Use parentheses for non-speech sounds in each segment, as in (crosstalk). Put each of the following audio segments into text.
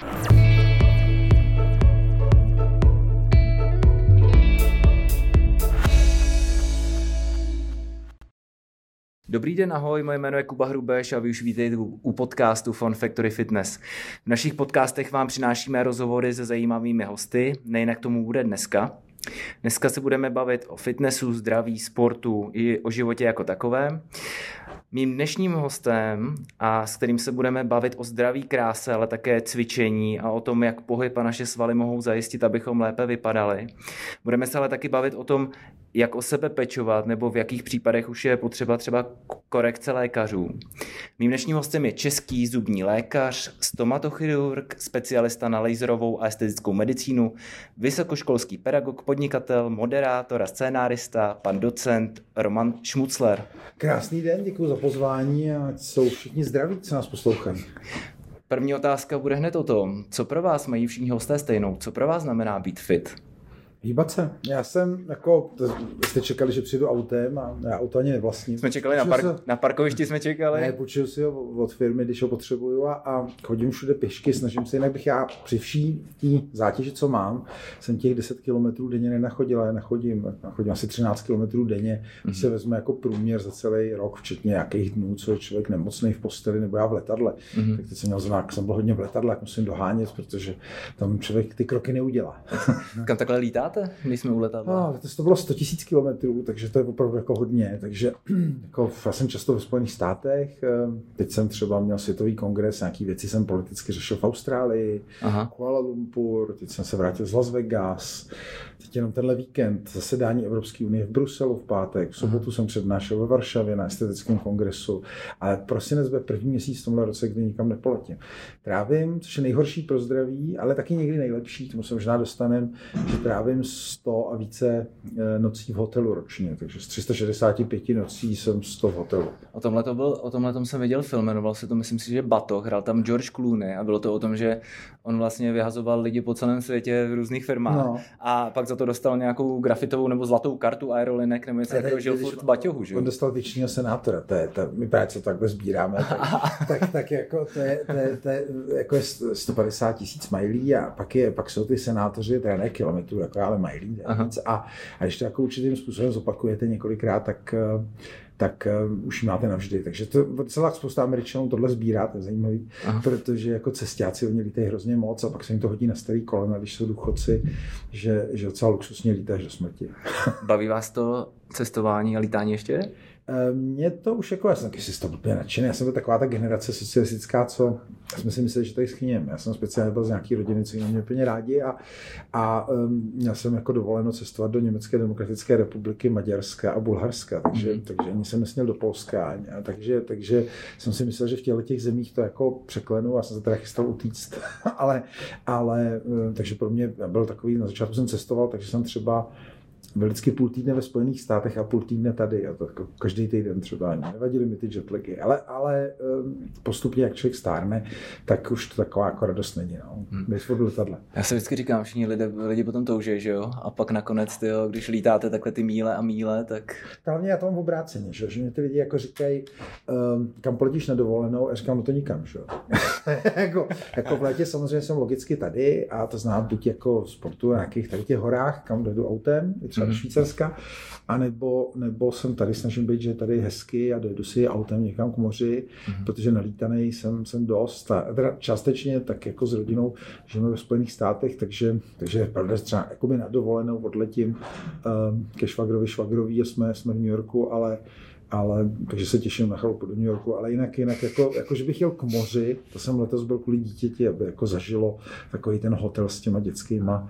Dobrý den, ahoj, moje jméno je Kuba Hrubeš a vy už vítejte u podcastu Fun Factory Fitness. V našich podcastech vám přinášíme rozhovory se zajímavými hosty, nejinak tomu bude dneska. Dneska se budeme bavit o fitnessu, zdraví, sportu i o životě jako takovém. Mým dnešním hostem, a s kterým se budeme bavit o zdraví kráse, ale také cvičení a o tom, jak pohyb a naše svaly mohou zajistit, abychom lépe vypadali. Budeme se ale taky bavit o tom, jak o sebe pečovat, nebo v jakých případech už je potřeba třeba korekce lékařů. Mým dnešním hostem je český zubní lékař, stomatochirurg, specialista na laserovou a estetickou medicínu, vysokoškolský pedagog, podnikatel, moderátor a scénárista, pan docent Roman Šmucler. Krásný den, děkuji za pozvání a jsou všichni zdraví, co nás poslouchají. První otázka bude hned o tom, co pro vás mají všichni hosté stejnou, co pro vás znamená být fit? Hýbat se. Já jsem jako, to, jste čekali, že přijdu autem a já auto ani nevlastním. Jsme čekali na, park, se, na parkovišti, jsme čekali. Ne, půjčil si ho od firmy, když ho potřebuju a, a chodím všude pěšky, snažím se, jinak bych já při vší té zátěži, co mám, jsem těch 10 km denně nenachodil, já nachodím, nachodím asi 13 km denně, když mm-hmm. se vezme jako průměr za celý rok, včetně nějakých dnů, co je člověk nemocný v posteli nebo já v letadle. Mm-hmm. Tak teď jsem měl znak, jsem byl hodně v letadle, jak musím dohánět, protože tam člověk ty kroky neudělá. Kam takhle lítá? Letáte, když jsme u letadla? No, to bylo 100 000 kilometrů, takže to je opravdu jako hodně. Takže (clears throat) jako, já jsem často ve Spojených státech, eh, teď jsem třeba měl světový kongres, nějaký věci jsem politicky řešil v Austrálii, Aha. Kuala Lumpur, teď jsem se vrátil z Las Vegas, teď jenom tenhle víkend zasedání Evropské unie v Bruselu v pátek, v sobotu Aha. jsem přednášel ve Varšavě na estetickém kongresu, ale prosinec bude první měsíc v tomhle roce, kdy nikam nepoletím. Trávím, což je nejhorší pro zdraví, ale taky někdy nejlepší, k tomu se možná dostanem, že trávím trávím 100 a více eh, nocí v hotelu ročně, takže z 365 nocí jsem 100 v hotelu. O tomhle, to byl, o tomhle tom jsem viděl film, jmenoval se to, myslím si, že Bato, hrál tam George Clooney a bylo to o tom, že on vlastně vyhazoval lidi po celém světě v různých firmách no. a pak za to dostal nějakou grafitovou nebo zlatou kartu aerolinek nebo něco takového, žil furt v baťohu, že? On dostal většiního senátora, to je, to, my právě co takhle sbíráme, tak, (laughs) tak, tak, jako to je, to je, to je jako je 150 tisíc mailí a pak, je, pak jsou ty senátoři, teda ne kilometrů, jako já ale mají líp A, a když to jako určitým způsobem zopakujete několikrát, tak tak uh, už máte navždy. Takže to celá spousta Američanů tohle sbírá, to je zajímavý, Aha. protože jako cestáci oni lítají hrozně moc a pak se jim to hodí na starý kolena, když jsou důchodci, že, že docela luxusně lítáš do smrti. Baví vás to cestování a lítání ještě? Eh, mě to už jako, já jsem taky si toho úplně nadšený, já jsem byl taková ta generace socialistická, co jsme si mysleli, že tady schyněm. Já jsem speciálně byl z nějaký rodiny, co mě úplně rádi a, a um, měl jsem jako dovoleno cestovat do Německé demokratické republiky, Maďarska a Bulharska, takže, mm. takže ani jsem nesměl do Polska, ani, takže, takže jsem si myslel, že v těchto těch zemích to jako překlenu a jsem se teda chystal utíct, (laughs) ale, ale eh, takže pro mě byl takový, na začátku jsem cestoval, takže jsem třeba vždycky půl týdne ve Spojených státech a půl týdne tady. A to jako každý týden třeba. Nevadily mi ty jetlagy. Ale, ale ehm, postupně, jak člověk stárne, tak už to taková jako radost není. No. Hmm. letadle. Já se vždycky říkám, všichni lidi, lidi potom touží, že jo? A pak nakonec, tyjo, když lítáte takhle ty míle a míle, tak... Hlavně já to mám obráceně, že, že mě ty lidi jako říkají, um, kam poletíš na dovolenou, a říkám, no to nikam, že (laughs) jako, jako v létě samozřejmě jsem logicky tady a to znám buď jako sportu na nějakých tady těch horách, kam jdu autem, třeba do mhm. Švýcarska, a nebo, nebo jsem tady, snažím být, že tady je hezky a dojedu si autem někam k moři, mm-hmm. protože nalítaný jsem, jsem dost. A teda částečně tak jako s rodinou žijeme ve Spojených státech, takže, takže pravda, třeba jakoby na dovolenou odletím um, ke švagrovi švagrovi a jsme, jsme v New Yorku, ale ale takže se těším na chalupu do New Yorku, ale jinak, jinak jako, jako, že bych jel k moři, to jsem letos byl kvůli dítěti, aby jako zažilo takový ten hotel s těma dětskýma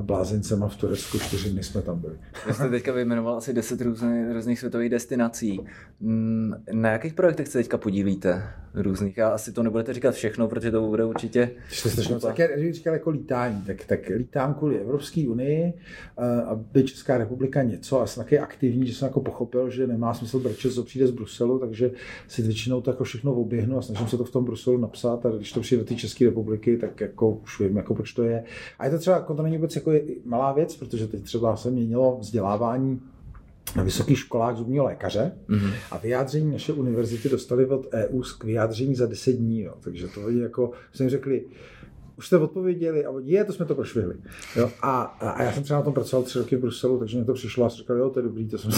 blázencema v Turecku, čtyři dny jsme tam byli. Vy jste teďka vyjmenoval asi deset různých, různých světových destinací. Mm, na jakých projektech se teďka podílíte? Různých. A asi to nebudete říkat všechno, protože to bude určitě... Jste tak já říkal jako lítání, tak, tak lítám kvůli Evropské unii, aby Česká republika něco, a jsem taky aktivní, že jsem jako pochopil, že nemá smysl brčet to přijde z Bruselu, takže si většinou to jako všechno oběhnu a snažím se to v tom Bruselu napsat a když to přijde do té České republiky, tak jako už vím, jako proč to je. A je to třeba, jako to není vůbec jako malá věc, protože teď třeba se měnilo vzdělávání na vysokých školách zubního lékaře mm-hmm. a vyjádření naše univerzity dostali od EU k vyjádření za 10 dní. Jo. Takže to je jako, jsme řekli, už jste odpověděli a oni, je, to jsme to prošvihli. Jo? A, a, já jsem třeba na tom pracoval tři roky v Bruselu, takže mi to přišlo a jsem říkal, jo, to je dobrý, to jsem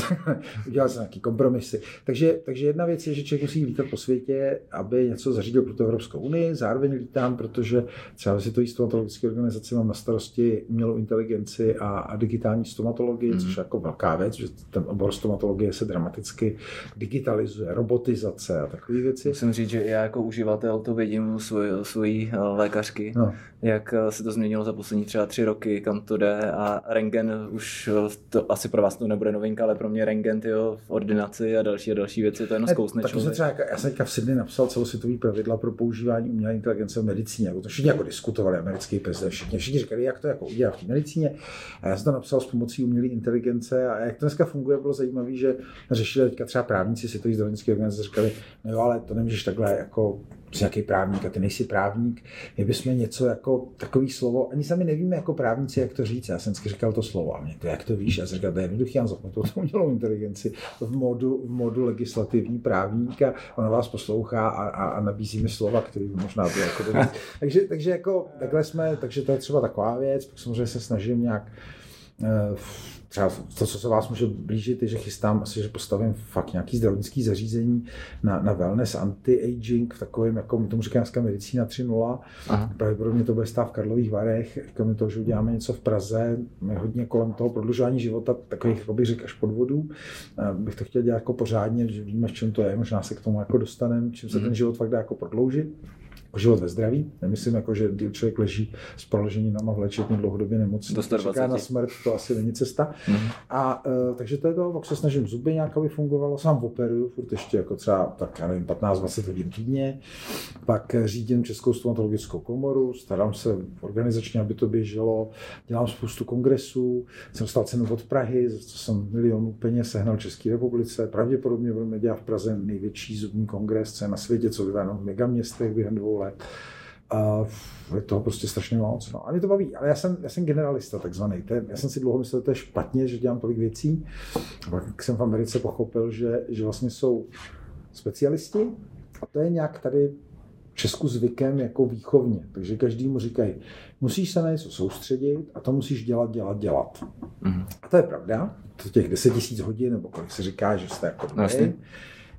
(laughs) udělal jsem nějaký kompromisy. Takže, takže jedna věc je, že člověk musí lítat po světě, aby něco zařídil pro tu Evropskou unii, zároveň lítám, protože třeba si to jí stomatologické organizace mám na starosti umělou inteligenci a, a digitální stomatologii, mm. což je jako velká věc, že ten obor stomatologie se dramaticky digitalizuje, robotizace a takové věci. Musím říct, že já jako uživatel to vidím u svojí, svojí eh, lékařky, no. Jak eh, se to změnilo za poslední třeba tři roky, kam to jde a rengen už eh, to asi pro vás to nebude novinka, ale pro mě rengen tyjo, v ordinaci a další a další věci, to je jenom zkousne tak člověk. Třeba, já jsem v Sydney napsal celosvětový pravidla pro používání umělé inteligence v medicíně. Jako to všichni jako diskutovali, americký prezident, všichni, všichni říkali, jak to jako udělat v medicíně. A já jsem to napsal s pomocí umělé inteligence a jak to dneska funguje, bylo zajímavé, že řešili teďka třeba právníci světových zdravotnické organizace, říkali, no jo, ale to nemůžeš takhle jako jsi nějaký právník a ty nejsi právník, my bychom něco jako takový slovo, ani sami nevíme jako právníci, jak to říct. Já jsem vždycky říkal to slovo a mě to, jak to víš? Já jsem říkal, to je jednoduchý, já zapnu to umělou inteligenci v modu, v modu legislativní právníka, ona vás poslouchá a, a, a nabízí mi slova, které by možná bylo jako dobrý. (laughs) takže, takže jako takhle jsme, takže to je třeba taková věc, pak samozřejmě se snažím nějak uh, třeba to, co se vás může blížit, je, že chystám asi, že postavím fakt nějaký zdravotnický zařízení na, na wellness, anti-aging, v takovém, jako my tomu říkáme dneska medicína 3.0. Pravděpodobně to bude stát v Karlových Varech, kromě toho, že uděláme něco v Praze, my hodně kolem toho prodlužování života, takových, bych řekl, až podvodů. Bych to chtěl dělat jako pořádně, že víme, čem to je, možná se k tomu jako dostaneme, čím se ten život fakt dá jako prodloužit o život ve zdraví. Nemyslím, jako, že člověk leží s proloženinama v léčebně dlouhodobě nemocný, čeká na smrt, to asi není cesta. Mm-hmm. A uh, takže to je to, pak se snažím zuby nějak, aby fungovalo. Sám operuju, furt ještě jako třeba, tak já nevím, 15-20 hodin týdně. Pak řídím Českou stomatologickou komoru, starám se organizačně, aby to běželo. Dělám spoustu kongresů, jsem stal cenu od Prahy, za co jsem milionů peněz sehnal České republice. Pravděpodobně budeme dělat v Praze největší zubní kongres, co je na světě, co vyvá v megaměstech během dvou let. A je toho prostě strašně moc. No. A mě to baví, ale já jsem, já jsem generalista takzvaný. Já jsem si dlouho myslel, že to je špatně, že dělám tolik věcí. A pak jsem v Americe pochopil, že, že vlastně jsou specialisti a to je nějak tady v Česku zvykem jako výchovně. Takže každý mu říkají, musíš se na něco soustředit a to musíš dělat, dělat, dělat. Mm-hmm. A to je pravda. To těch 10 tisíc hodin, nebo kolik se říká, že jste jako no,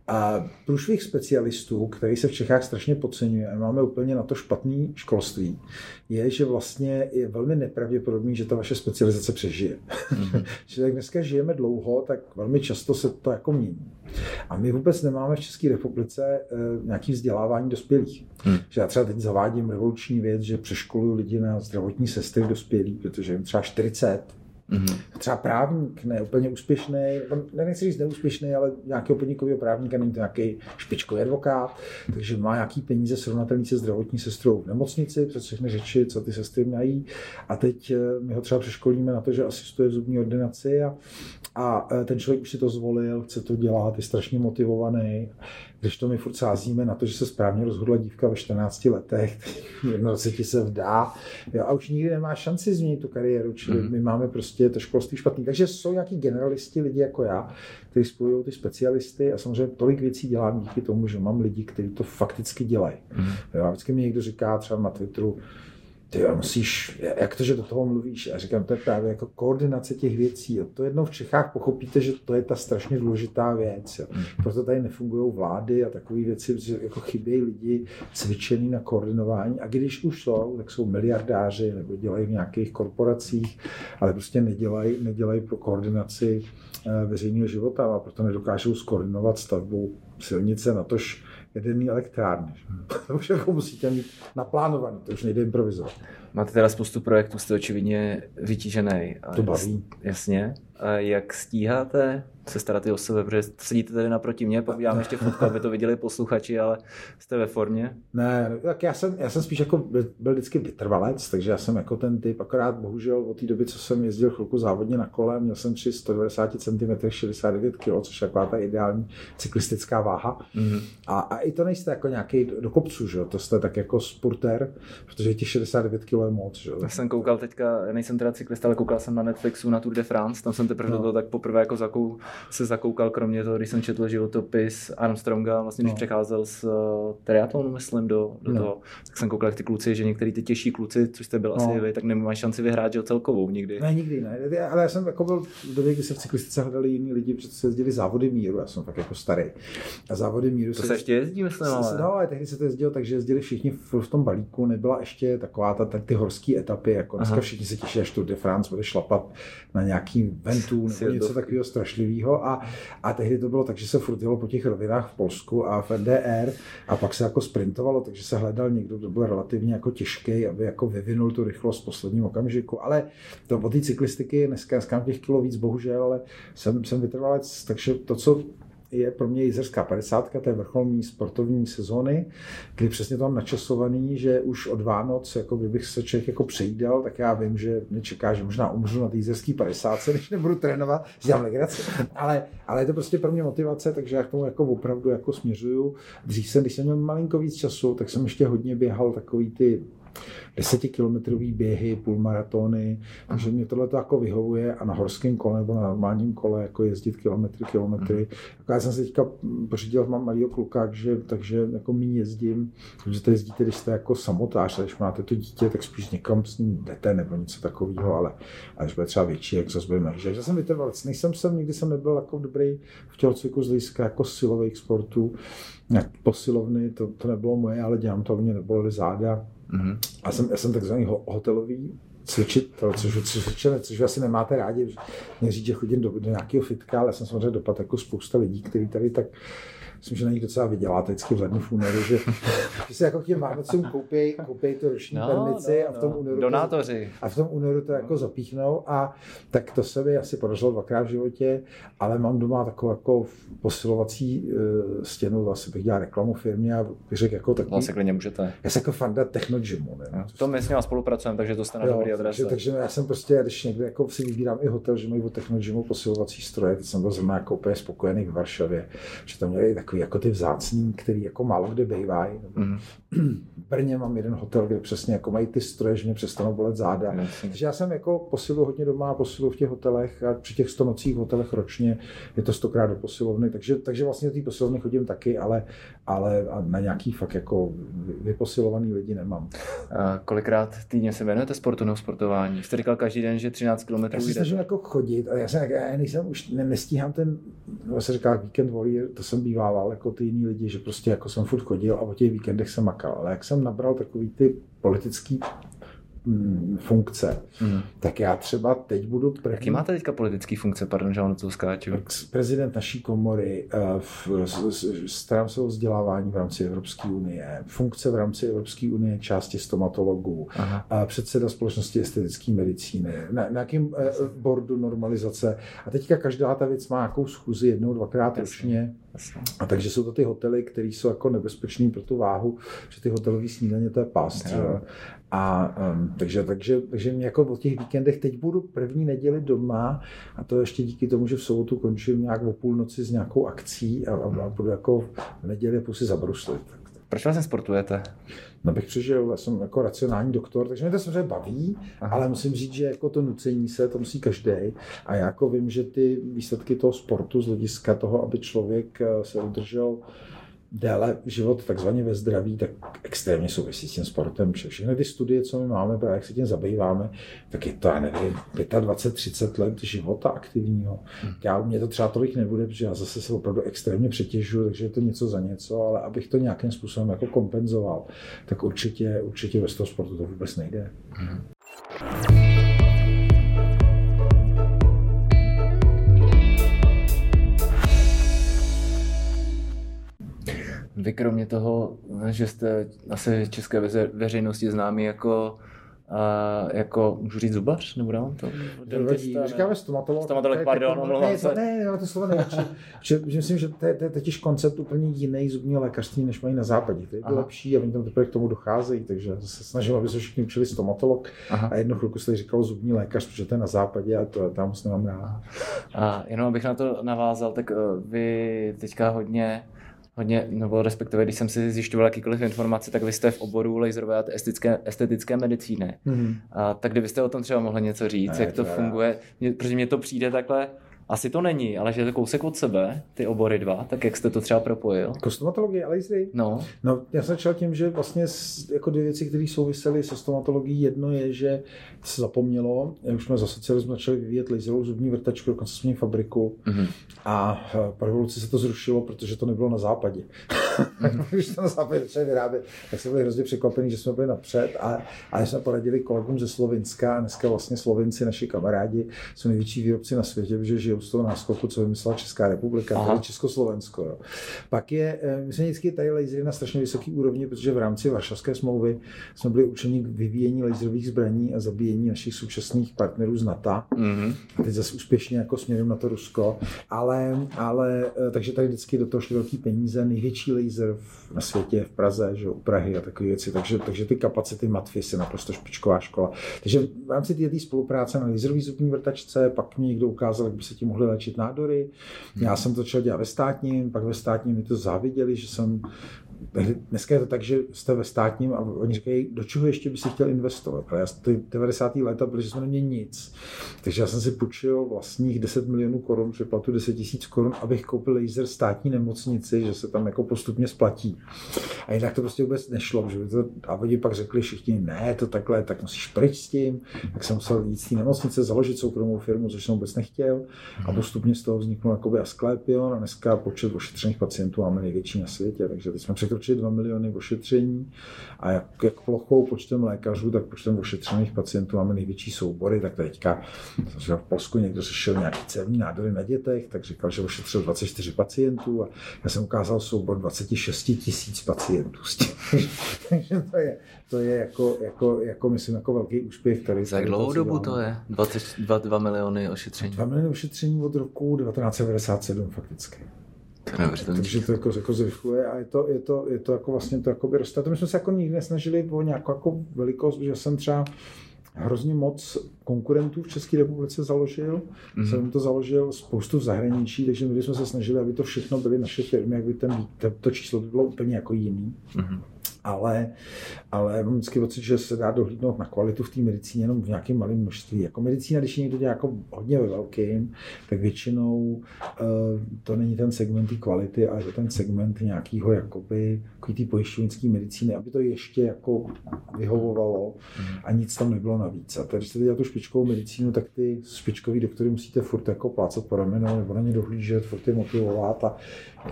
a průšvih specialistů, který se v Čechách strašně podceňuje, a máme úplně na to špatný školství, je, že vlastně je velmi nepravděpodobný, že ta vaše specializace přežije. Mm-hmm. (laughs) že jak dneska žijeme dlouho, tak velmi často se to jako mění. A my vůbec nemáme v České republice e, nějaký vzdělávání dospělých. Mm. Že já třeba teď zavádím revoluční věc, že přeškoluju lidi na zdravotní sestry dospělí, protože jim třeba 40, Mm-hmm. Třeba právník, ne úplně úspěšný, ne, nechci říct neúspěšný, ale nějakého podnikového právníka, není to nějaký špičkový advokát, takže má nějaký peníze srovnatelný se zdravotní sestrou v nemocnici, přes všechny řeči, co ty sestry mají. A teď eh, my ho třeba přeškolíme na to, že asistuje v zubní ordinaci a, a ten člověk už si to zvolil, chce to dělat, je strašně motivovaný. Když to my furt sázíme na to, že se správně rozhodla dívka ve 14 letech, jedno se ti se vdá jo, a už nikdy nemá šanci změnit tu kariéru, čili mm. my máme prostě to školství špatný. Takže jsou nějaký generalisti, lidi jako já, kteří spojují ty specialisty a samozřejmě tolik věcí dělám díky tomu, že mám lidi, kteří to fakticky dělají. Mm. Jo, a vždycky mi někdo říká třeba na Twitteru, ty jo, musíš, jak to, že do toho mluvíš? Já říkám, to je právě jako koordinace těch věcí. Jo. To jednou v Čechách pochopíte, že to je ta strašně důležitá věc. Jo. Hmm. Proto tady nefungují vlády a takové věci, že jako chybějí lidi cvičený na koordinování. A když už jsou, tak jsou miliardáři nebo dělají v nějakých korporacích, ale prostě nedělají, nedělají pro koordinaci eh, veřejného života a proto nedokážou skoordinovat stavbu silnice, na tož jaderný elektrárny. (laughs) To už jako musíte mít naplánovaný, to už nejde improvizovat. Máte teda spoustu projektů, jste očividně vytížený. To baví. Jasně. A jak stíháte se starat i o sebe, protože sedíte tady naproti mě, pak ještě fotku, aby to viděli posluchači, ale jste ve formě? Ne, tak já jsem, já jsem spíš jako byl vždycky vytrvalec, takže já jsem jako ten typ, akorát bohužel od té doby, co jsem jezdil chvilku závodně na kole, měl jsem při 190 cm 69 kg, což je taková ta ideální cyklistická váha. Mm-hmm. A, a, i to nejste jako nějaký do kopců, že? to jste tak jako sporter, protože těch 69 kg je moc. Že? Já jsem koukal teďka, nejsem teda cyklista, ale koukal jsem na Netflixu na Tour de France, tam jsem teprve no. do toho tak poprvé jako zakou, se zakoukal, kromě toho, když jsem četl životopis Armstronga, vlastně když no. přecházel z uh, triatlonu, myslím, do, do no. toho, tak jsem koukal, jak ty kluci, že některý ty těžší kluci, což jste byl no. asi vy, tak nemají šanci vyhrát že celkovou nikdy. Ne, nikdy ne, ale já jsem jako byl v době, kdy se v cyklistice hledali jiní lidi, protože se jezdili závody míru, já jsem tak jako starý. A závody míru to se, se ještě jezdí, myslím, ale. No, ale tehdy se to jezdilo, takže jezdili všichni v, v tom balíku, nebyla ještě taková ta, ta ty horské etapy, jako dneska Aha. všichni se těší, až Tour de France bude šlapat na nějaký ventu nebo něco takového strašlivého. A, a tehdy to bylo tak, že se furt jelo po těch rovinách v Polsku a v NDR a pak se jako sprintovalo, takže se hledal někdo, kdo byl relativně jako těžký, aby jako vyvinul tu rychlost v posledním okamžiku. Ale to od té cyklistiky dneska, dneska těch kilo víc, bohužel, ale jsem, jsem vytrvalec, takže to, co je pro mě Jizerská 50, to je vrcholní sportovní sezóny, kdy přesně mám načasovaný, že už od Vánoc, jako kdybych se člověk jako přejídal, tak já vím, že mě čeká, že možná umřu na té Jizerské 50, (laughs) když nebudu trénovat, dělám legraci. Ale, ale je to prostě pro mě motivace, takže já k tomu jako opravdu jako směřuju. Dřív jsem, když jsem měl malinko víc času, tak jsem ještě hodně běhal takový ty desetikilometrový běhy, půlmaratony, takže mě tohle to jako vyhovuje a na horském kole nebo na normálním kole jako jezdit kilometry, kilometry. Jako já jsem se teďka pořídil, mám malýho kluka, takže, takže jako méně jezdím, protože to jezdíte, když jste jako samotář, když máte to dítě, tak spíš někam s ním jdete nebo něco takového, ale, když bude třeba větší, jak zase budeme Já jsem vytrvalec, nejsem jsem, nikdy jsem nebyl jako dobrý v tělocviku z hlediska jako silových sportů, posilovny, to, to nebylo moje, ale dělám to, mě nebolely záda, Mm-hmm. A jsem, já jsem takzvaný hotelový cvičitel, což, cvičenec, což asi nemáte rádi, mě říct, že chodím do, do nějakého fitka, ale jsem samozřejmě dopad jako spousta lidí, kteří tady tak myslím, že na nich docela vyděláte vždycky v lednu v únoru, že, (laughs) že se jako k těm Vánocům koupí, koupí tu roční no, permici no, a v tom no. únoru Donátoři. To, a v tom únoru to jako zapíchnou a tak to se mi asi podařilo dvakrát v životě, ale mám doma takovou jako posilovací uh, stěnu, asi bych dělal reklamu firmě a bych řekl jako takový. Vlastně klidně můžete. Já jsem jako fanda technogymu. Ne? No, to my s ním spolupracujeme, takže to jste na dobrý adrese. Takže, takže, já jsem prostě, když někde jako si vybírám i hotel, že mají o technogymu posilovací stroje, teď jsem byl zrovna jako úplně spokojený v Varšavě, že tam měli takový jako ty vzácný, který jako málo kde bývají. Mm. V Brně mám jeden hotel, kde přesně jako mají ty stroje, že mě přestanou bolet záda. Mm. Takže já jsem jako posilu hodně doma, posilu v těch hotelech a při těch 100 nocích v hotelech ročně je to stokrát do posilovny, takže, takže vlastně do té posilovny chodím taky, ale, ale na nějaký fakt jako vyposilovaný lidi nemám. A kolikrát týdně se věnujete sportu nebo sportování? Jste říkal každý den, že 13 km Já se snažím jako chodit a já, jsem, já nejsem, už ne, nestíhám ten, no se říká víkend volí, to jsem bývával jako ty jiný lidi, že prostě jako jsem furt chodil a o těch víkendech jsem makal. Ale jak jsem nabral takový ty politický funkce, mm. tak já třeba teď budu první... Jaký máte teďka politický funkce, pardon, že vám to skáču? Prezident naší komory, starám se o vzdělávání v rámci Evropské unie, funkce v rámci Evropské unie, části stomatologů, a předseda společnosti estetické medicíny, na, na nějakým eh, boardu normalizace. A teďka každá ta věc má nějakou schůzi jednou, dvakrát ročně a takže jsou to ty hotely, které jsou jako nebezpečné pro tu váhu, že ty hotelové snídaně to je past. A um, takže, takže, takže mě jako o těch víkendech teď budu první neděli doma a to ještě díky tomu, že v sobotu končím nějak o půlnoci s nějakou akcí a, a, a budu jako v neděli pusy zabruslit. Proč vlastně sportujete? No bych přežil, já jsem jako racionální doktor, takže mě to samozřejmě baví, Aha. ale musím říct, že jako to nucení se, to musí každý. A já jako vím, že ty výsledky toho sportu z hlediska toho, aby člověk eh, se udržel déle život takzvaně ve zdraví, tak extrémně souvisí s tím sportem. Všechny ty studie, co my máme, jak se tím zabýváme, tak je to, já nevím, 25-30 let života aktivního. Hmm. Já, mě to třeba tolik nebude, protože já zase se opravdu extrémně přetěžuju, takže je to něco za něco, ale abych to nějakým způsobem jako kompenzoval, tak určitě, určitě bez toho sportu to vůbec nejde. Hmm. Vy kromě toho, že jste asi české veřejnosti známí jako a jako, můžu říct zubař, nebo dám to? Dentista, Říkáme stomatolog. Stomatolog, pardon, omlouvám se. Ne, ne, to slovo (laughs) že, že, myslím, že to je, to je totiž koncept úplně jiný zubní lékařství, než mají na západě. To je Aha. lepší a oni tam teprve k tomu docházejí, takže se snažím, aby se všichni učili stomatolog Aha. a jednu chvilku se říkal zubní lékař, protože to je na západě a to tam moc nemám rád. A jenom abych na to navázal, tak eh, vy teďka hodně hodně, nebo respektive, když jsem si zjišťoval jakýkoliv informace, tak vy jste v oboru laserové a estetické, estetické medicíny. Mm-hmm. A, tak kdybyste o tom třeba mohli něco říct, ne, jak to, funguje, mě, protože mně to přijde takhle asi to není, ale že je to kousek od sebe, ty obory dva, tak jak jste to třeba propojil? Kostomatologie a lasery? No. no. já jsem začal tím, že vlastně jako dvě věci, které souvisely se stomatologií. Jedno je, že se zapomnělo, už jsme za socialismu začali vyvíjet laserovou zubní vrtačku, dokonce jsme fabriku mm-hmm. a po revoluci se to zrušilo, protože to nebylo na západě. Mm-hmm. (laughs) Když to na západě začali vyrábět, tak jsme byli hrozně překvapení, že jsme byli napřed a, a jsme poradili kolegům ze Slovenska a dneska vlastně Slovenci, naši kamarádi, jsou největší výrobci na světě, protože žijou z toho náskoku, co vymyslela Česká republika, Aha. tedy Československo. Jo. Pak je, eh, my jsme vždycky tady lasery na strašně vysoké úrovni, protože v rámci Varšavské smlouvy jsme byli učeni k vyvíjení laserových zbraní a zabíjení našich současných partnerů z NATO. Mm-hmm. A teď zase úspěšně jako směrem na to Rusko. Ale, ale eh, takže tady vždycky do toho šly velké peníze. Největší laser na světě v Praze, že u Prahy a takové věci. Takže, takže ty kapacity Matfis je naprosto špičková škola. Takže v rámci té spolupráce na laserové zubní vrtačce pak mě někdo ukázal, jak by se tím mohli léčit nádory. Já jsem to začal dělat ve státním, pak ve státním mi to záviděli, že jsem Dneska je to tak, že jste ve státním a oni říkají, do čeho ještě by si chtěl investovat. A já ty 90. léta byly, že jsme neměli nic. Takže já jsem si půjčil vlastních 10 milionů korun, při platu 10 tisíc korun, abych koupil laser státní nemocnici, že se tam jako postupně splatí. A jinak to prostě vůbec nešlo. Že to, a oni pak řekli všichni, ne, to takhle, tak musíš pryč s tím. Tak jsem musel jít z té nemocnice, založit soukromou firmu, což jsem vůbec nechtěl. A postupně z toho vzniknul jakoby Asklepion a dneska počet ošetřených pacientů máme největší na světě. Takže teď jsme překročili 2 miliony ošetření a jak, jak plochou počtem lékařů, tak počtem ošetřených pacientů máme největší soubory, tak teďka v Polsku někdo šel nějaký cévní nádory na dětech, tak říkal, že ošetřil 24 pacientů a já jsem ukázal soubor 26 tisíc pacientů s tím. (laughs) Takže to je, to je jako, jako, jako, myslím, jako velký úspěch. Který Za dlouhou dobu to je? 22 2 miliony ošetření? 2 miliony ošetření od roku 1997 fakticky. Takže to jako, jako zrychluje a je to, je to, je to jako vlastně to jako by roste. To my jsme se jako nikdy nesnažili o nějakou jako velikost, že jsem třeba hrozně moc konkurentů v České republice založil. Mm-hmm. Jsem to založil spoustu v zahraničí, takže my jsme se snažili, aby to všechno byly naše firmy, aby ten, to číslo by bylo úplně jako jiný. Mm-hmm ale, ale mám vždycky pocit, že se dá dohlídnout na kvalitu v té medicíně jenom v nějakém malém množství. Jako medicína, když někdo dělá jako hodně ve velkým, tak většinou uh, to není ten segment té kvality, ale je to ten segment nějakého jakoby, té pojišťovnické medicíny, aby to ještě jako vyhovovalo a nic tam nebylo navíc. A tady, když jste dělat tu špičkovou medicínu, tak ty špičkový doktory musíte furt jako plácat po ramenou nebo na ně dohlížet, furt je motivovat a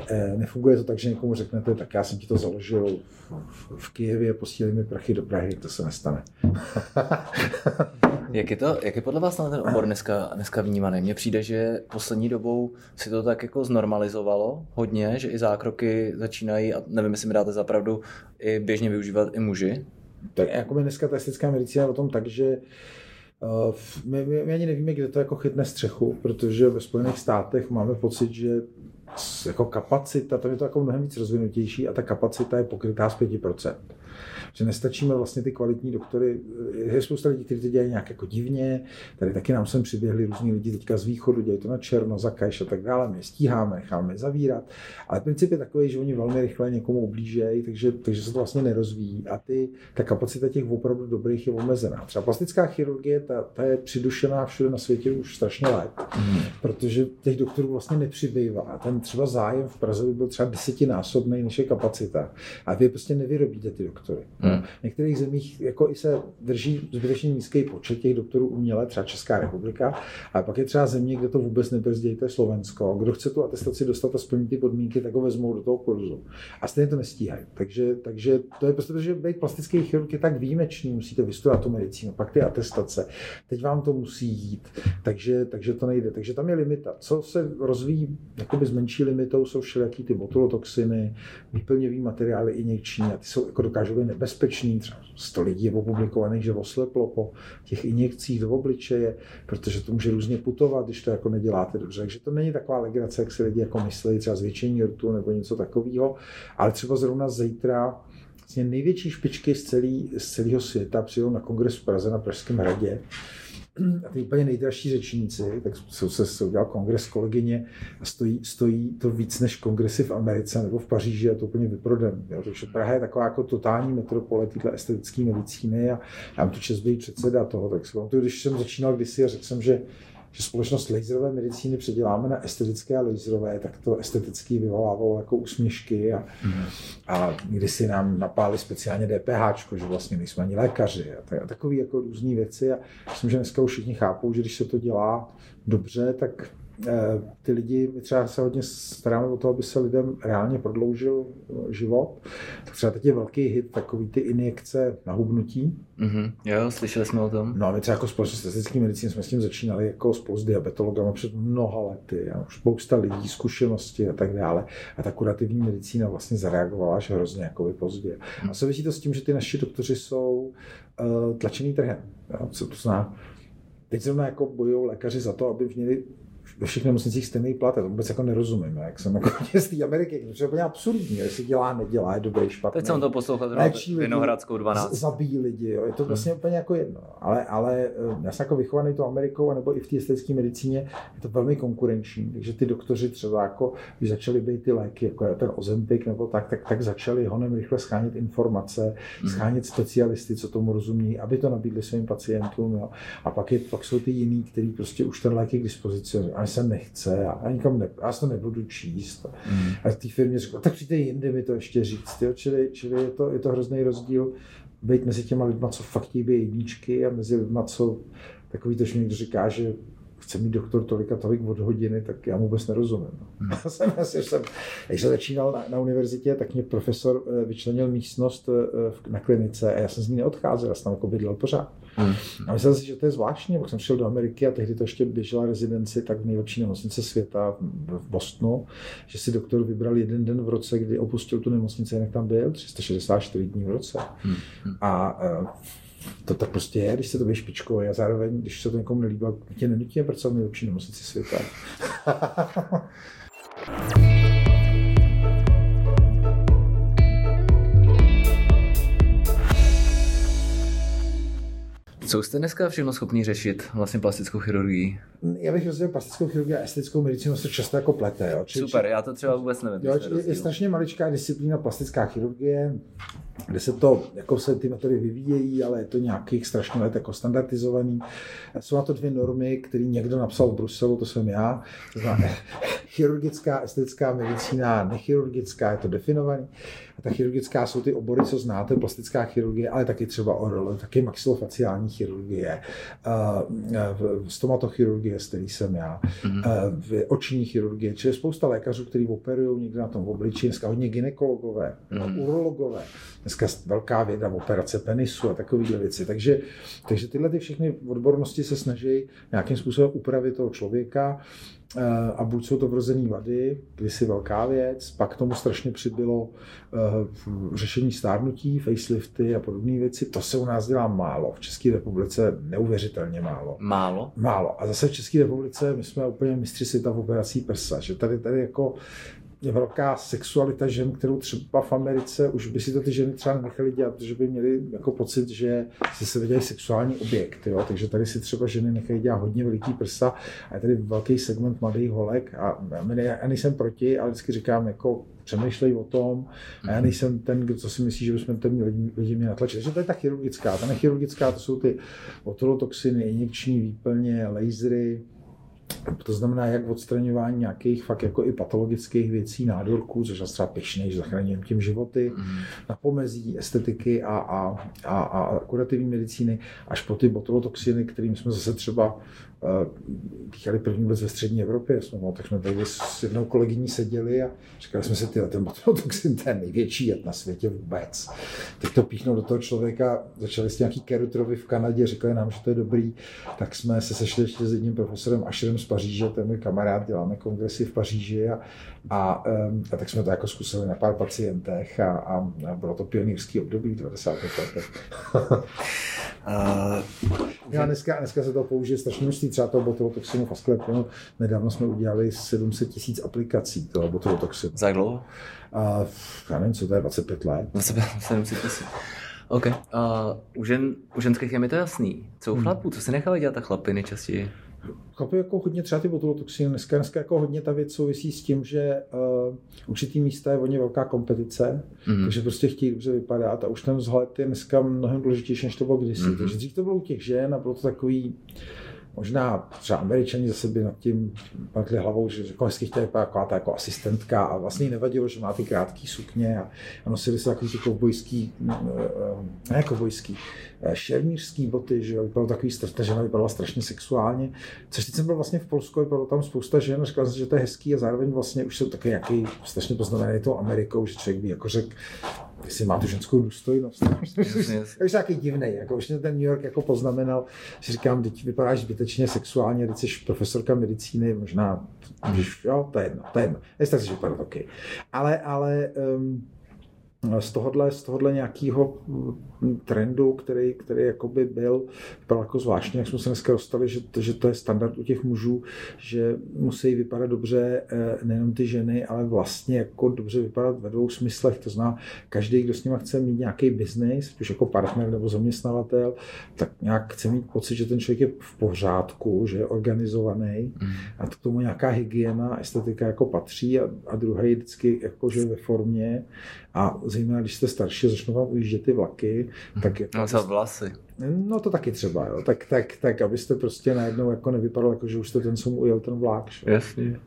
e, nefunguje to tak, že někomu řeknete, tak já jsem ti to založil v, Kijevě, posílej mi prachy do Prahy, to se nestane. (laughs) jak, je to, jak je podle vás ten obor dneska, dneska vnímaný? Mně přijde, že poslední dobou si to tak jako znormalizovalo hodně, že i zákroky začínají, a nevím, jestli mi dáte zapravdu, i běžně využívat i muži. Tak jako dneska ta estetická medicína o tom tak, že Uh, my, my, my ani nevíme, kde to jako chytne střechu, protože ve Spojených státech máme pocit, že jako kapacita, tam je to jako mnohem víc rozvinutější a ta kapacita je pokrytá z 5% že nestačíme vlastně ty kvalitní doktory. Je spousta lidí, kteří to dělají nějak jako divně. Tady taky nám sem přiběhli různí lidi teďka z východu, dělají to na černo, za kajš a tak dále. My je stíháme, necháme zavírat. Ale princip je takový, že oni velmi rychle někomu ublížejí, takže, takže se to vlastně nerozvíjí. A ty, ta kapacita těch opravdu dobrých je omezená. Třeba plastická chirurgie, ta, ta je přidušená všude na světě už strašně let, mm. protože těch doktorů vlastně nepřibývá. Ten třeba zájem v Praze by byl třeba desetinásobný než je kapacita. A vy prostě nevyrobíte ty doktory. Hmm. V některých zemích jako i se drží zbytečně nízký počet těch doktorů uměle, třeba Česká republika, a pak je třeba země, kde to vůbec nebrzdějte, Slovensko. Kdo chce tu atestaci dostat a splnit ty podmínky, tak ho vezmou do toho kurzu. A stejně to nestíhají. Takže, takže to je prostě, že být plastický chirurg je tak výjimečný, musíte vystudovat tu medicínu, pak ty atestace. Teď vám to musí jít, takže, takže to nejde. Takže tam je limita. Co se rozvíjí jakoby s menší limitou, jsou všelijaký ty botulotoxiny, výplněvý materiály injekční a ty jsou, jako dokážou být nebezpečný. Třeba 100 lidí je opublikovaných, že osleplo po těch injekcích do obličeje, protože to může různě putovat, když to jako neděláte dobře. Takže to není taková legrace, jak si lidi jako myslí, třeba zvětšení rtu nebo něco takového, ale třeba zrovna zítra vlastně největší špičky z, celý, z celého světa přijdou na kongres v Praze na Pražském hradě a ty úplně nejdražší řečníci, tak se, se udělal kongres kolegyně a stojí, stojí to víc než kongresy v Americe nebo v Paříži a to úplně vyprodem. Jo? Takže Praha je taková jako totální metropole téhle estetické medicíny a já mám tu čest být předseda toho. Tak si když jsem začínal kdysi a řekl jsem, že že společnost laserové medicíny předěláme na estetické a laserové, tak to esteticky vyvolávalo jako úsměšky a, mm. a si nám napáli speciálně DPH, že vlastně nejsme ani lékaři a, tak, a takové jako různé věci a myslím, že dneska už všichni chápou, že když se to dělá dobře, tak ty lidi, my třeba se hodně staráme o to, aby se lidem reálně prodloužil eh, život. Tak třeba teď je velký hit takový ty injekce na hubnutí. Mm-hmm. Jo, slyšeli jsme o tom. No a my třeba jako společnost estetické medicíny jsme s tím začínali jako spolu s diabetologama před mnoha lety. A už spousta lidí, zkušenosti a tak dále. A ta kurativní medicína vlastně zareagovala až hrozně jako pozdě. Mm. A souvisí to s tím, že ty naši doktoři jsou uh, tlačený trhem. Jo? Co to znamená? Teď zrovna jako bojují lékaři za to, aby měli ve všech nemocnicích stejný plat, to vůbec jako nerozumím, jak jsem jako (laughs) z té Ameriky, to je úplně absurdní, jestli dělá, nedělá, je dobrý, špatný. Teď jsem to poslouchal Vinohradskou 12. Zabíjí lidi, jo. je to vlastně hmm. úplně jako jedno, ale, ale eh, já jsem jako vychovaný to Amerikou, nebo i v té estetické medicíně, je to velmi konkurenční, takže ty doktoři třeba jako, když začali být ty léky, jako ten Ozempik nebo tak, tak, tak začali honem rychle schánět informace, hmm. schánět specialisty, co tomu rozumí, aby to nabídli svým pacientům, jo. a pak, je, pak jsou ty jiný, kteří prostě už ten lék je k dispozici, ani se nechce, já, nikam ne, já to nebudu číst. Mm. A v té firmě řekl, tak přijďte jindy mi to ještě říct. Jo? Čili, čili je, to, je to hrozný rozdíl být mezi těma lidma, co fakt chtějí jedničky a mezi lidma, co takový to, že někdo říká, že chce mít doktor tolik a tolik od hodiny, tak já mu vůbec nerozumím. Hmm. (laughs) Já jsem, já jsem, když jsem začínal na, na, univerzitě, tak mě profesor eh, vyčlenil místnost eh, na klinice a já jsem z ní neodcházel, já jsem tam jako bydlel pořád. Hmm. A myslel si, že to je zvláštní, pak jsem šel do Ameriky a tehdy to ještě běžela rezidenci tak v nejlepší nemocnice světa v Bostonu, že si doktor vybral jeden den v roce, kdy opustil tu nemocnici, jinak tam byl, 364 dní v roce. Hmm. A eh, to tak prostě je, když se to špičkové a zároveň, když se to někomu nelíbí, tě nenutí pracovat v nejlepší nemocnici světa. (laughs) Co jste dneska všechno schopný řešit vlastně plastickou chirurgii? Já bych rozdělil plastickou chirurgii a estetickou medicínu se často jako plete. Jo. Či, Super, já to třeba vůbec nevím. Jo, je, je strašně maličká disciplína plastická chirurgie, kde se to, jako se ty metody vyvíjejí, ale je to nějakých strašně let jako standardizovaný. Jsou na to dvě normy, které někdo napsal v Bruselu, to jsem já. To znamená, (laughs) chirurgická, estetická medicína, nechirurgická, je to definovaný. Ta chirurgická jsou ty obory, co znáte, plastická chirurgie, ale taky třeba oral, taky maxilofaciální chirurgie, uh, stomatochirurgie, z který jsem já, mm-hmm. oční chirurgie, čili spousta lékařů, kteří operují někde na tom obličeji, dneska hodně ginekologové, mm-hmm. urologové, dneska velká věda, operace penisu a takovéhle věci. Takže, takže tyhle ty všechny odbornosti se snaží nějakým způsobem upravit toho člověka, Eh, a buď jsou to vrozené vady, kdysi velká věc, pak tomu strašně přibylo uh, řešení stárnutí, facelifty a podobné věci. To se u nás dělá málo. V České republice neuvěřitelně málo. Málo? Málo. A zase v České republice my jsme úplně mistři světa v operací prsa, že tady, tady jako je velká sexualita žen, kterou třeba v Americe už by si to ty ženy třeba nechali dělat, protože by měli jako pocit, že si se viděli sexuální objekt. Jo? Takže tady si třeba ženy nechají dělat hodně veliký prsa a je tady velký segment mladých holek a já nejsem proti, ale vždycky říkám, jako přemýšlej o tom a já nejsem ten, kdo si myslí, že bychom ten lidi, lidi měli natlačit. Takže to je ta chirurgická. Ta nechirurgická to jsou ty otrolotoxiny, injekční výplně, lasery, to znamená, jak odstraňování nějakých fakt jako i patologických věcí, nádorků, což je třeba že zachraňujeme tím životy, mm. na pomezí estetiky a, a, a, a kurativní medicíny, až po ty botulotoxiny, kterým jsme zase třeba dýchali první vůbec ve střední Evropě. Jsme, no, tak jsme tady s jednou kolegyní seděli a říkali jsme si, ty, ten botulotoxin, ten největší jed na světě vůbec. Teď to píchnou do toho člověka, začali s nějaký kerutrovi v Kanadě, říkali nám, že to je dobrý, tak jsme se sešli ještě s jedním profesorem Ašerem z Paříže, ten můj kamarád, děláme kongresy v Paříži a, a, a tak jsme to jako zkusili na pár pacientech a, a, a bylo to pionýrský období v 90. letech. Uh, Já dneska, dneska se to použije strašně množství třeba toho botulotoxinu fasklepinu. Nedávno jsme udělali 700 tisíc aplikací toho botulotoxinu. Za dlouho? Uh, já nevím, co to je, 25 let. 700 tisíc. OK. Uh, u, žen, u ženských je mi to jasný. Co u hmm. chlapů? Co se nechali dělat ta chlapy nejčastěji? Chlapi jako hodně třeba ty botulotoxiny, dneska, dneska jako hodně ta věc souvisí s tím, že uh, určitý místa je hodně velká kompetice, mm. takže prostě chtějí dobře vypadat a už ten vzhled je dneska mnohem důležitější, než to bylo kdysi. Mm. Takže dřív to bylo u těch žen a bylo to takový, Možná třeba američani zase by nad tím pakli hlavou, že jako hezky chtěli taková ta jako asistentka a vlastně nevadilo, že má ty krátké sukně a, a nosili se takový ty kovbojský, eh, eh, ne kovbojský, eh, šermířský boty, že vypadalo takový, ta žena vypadala strašně sexuálně. Což teď jsem byl vlastně v Polsku, vypadalo tam spousta žen a říkal jsem, že to je hezký a zároveň vlastně už jsou taky nějaký strašně poznamený tou Amerikou, že člověk by jako řekl, jestli má tu ženskou důstojnost. (laughs) Je už taky divný, jako už mě ten New York jako poznamenal, že říkám, teď vypadáš zbytečně sexuálně, teď jsi profesorka medicíny, možná, můžeš, jo, to je jedno, to je jedno, jestli tak si vypadat, OK. Ale, ale um, z tohohle, z tohohle nějakého mm, trendu, který, který jakoby byl, byl jako zvláštní, jak jsme se dneska dostali, že, že to je standard u těch mužů, že musí vypadat dobře eh, nejenom ty ženy, ale vlastně jako dobře vypadat ve dvou smyslech. To znamená, každý, kdo s nimi chce mít nějaký biznis, už jako partner nebo zaměstnavatel, tak nějak chce mít pocit, že ten člověk je v pořádku, že je organizovaný mm. a k tomu nějaká hygiena, estetika jako patří a, a druhý vždycky jako, že ve formě a zejména když jste starší, začnou vám ujíždět ty vlaky, tak... Jako, no, za vlasy. No to taky třeba, jo. Tak, tak, tak, abyste prostě najednou jako nevypadal, jako že už jste ten, co mu ujel ten vlak. Že? Jasně.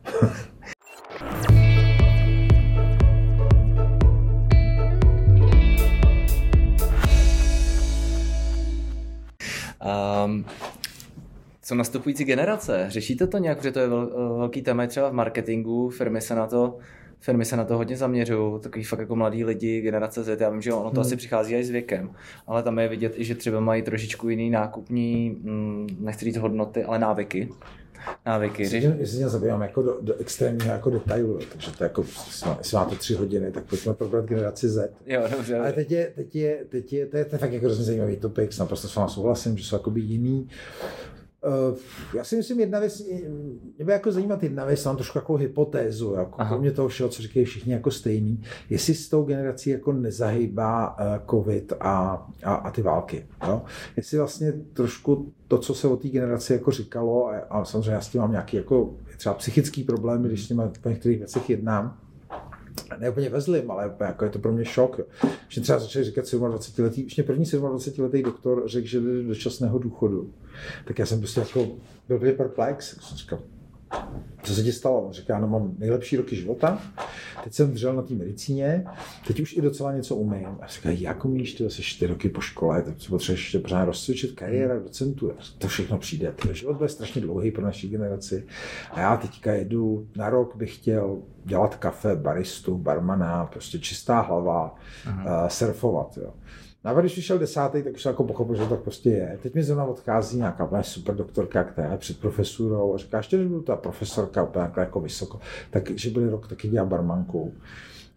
um, (laughs) co nastupující generace? Řešíte to nějak, protože to je velký téma třeba v marketingu, firmy se na to firmy se na to hodně zaměřují, takový fakt jako mladí lidi, generace Z, já vím, že ono to hmm. asi přichází i s věkem, ale tam je vidět i, že třeba mají trošičku jiný nákupní, hm, nechci říct hodnoty, ale návyky. Návyky. Jestli, jestli mě zabývám jako do, do extrémního jako detailu, takže to jako, jestli máte tři hodiny, tak pojďme probrat generaci Z. Jo, dobře. Ale teď je, teď je, teď je, to je, to je fakt jako hrozně zajímavý topik, naprosto s vámi souhlasím, že jsou jakoby jiný, Uh, já si myslím, jedna věc, mě by jako zajímat jedna věc, mám trošku jako hypotézu, jako kromě toho všeho, co říkají všichni jako stejný, jestli s tou generací jako nezahýbá uh, covid a, a, a ty války. Jo? Jestli vlastně trošku to, co se o té generaci jako říkalo, a, a samozřejmě já s tím mám nějaký jako třeba psychický problémy, když s nimi po některých věcech jednám, ne úplně ve zlým, ale jako je to pro mě šok. Že třeba začali říkat 27 letý, už mě první 27 letý doktor řekl, že jde do časného důchodu. Tak já jsem prostě jako byl perplex. Jsem říkal, co se ti stalo? On říká, no mám nejlepší roky života, teď jsem držel na té medicíně, teď už i docela něco umím. A říká, jak umíš, ty jsi čtyři roky po škole, tak si potřebuješ ještě pořád rozcvičit kariéra docentů, to všechno přijde. Ten život bude strašně dlouhý pro naší generaci. A já teďka jedu, na rok bych chtěl dělat kafe, baristu, barmana, prostě čistá hlava, uh, surfovat. Jo. No a když přišel desátý, tak už jsem jako pochopil, že to tak prostě je. Teď mi zrovna odchází nějaká super doktorka, která je před profesurou a říká, že budu ta profesorka úplně jako vysoko, takže byli rok taky dělá barmankou.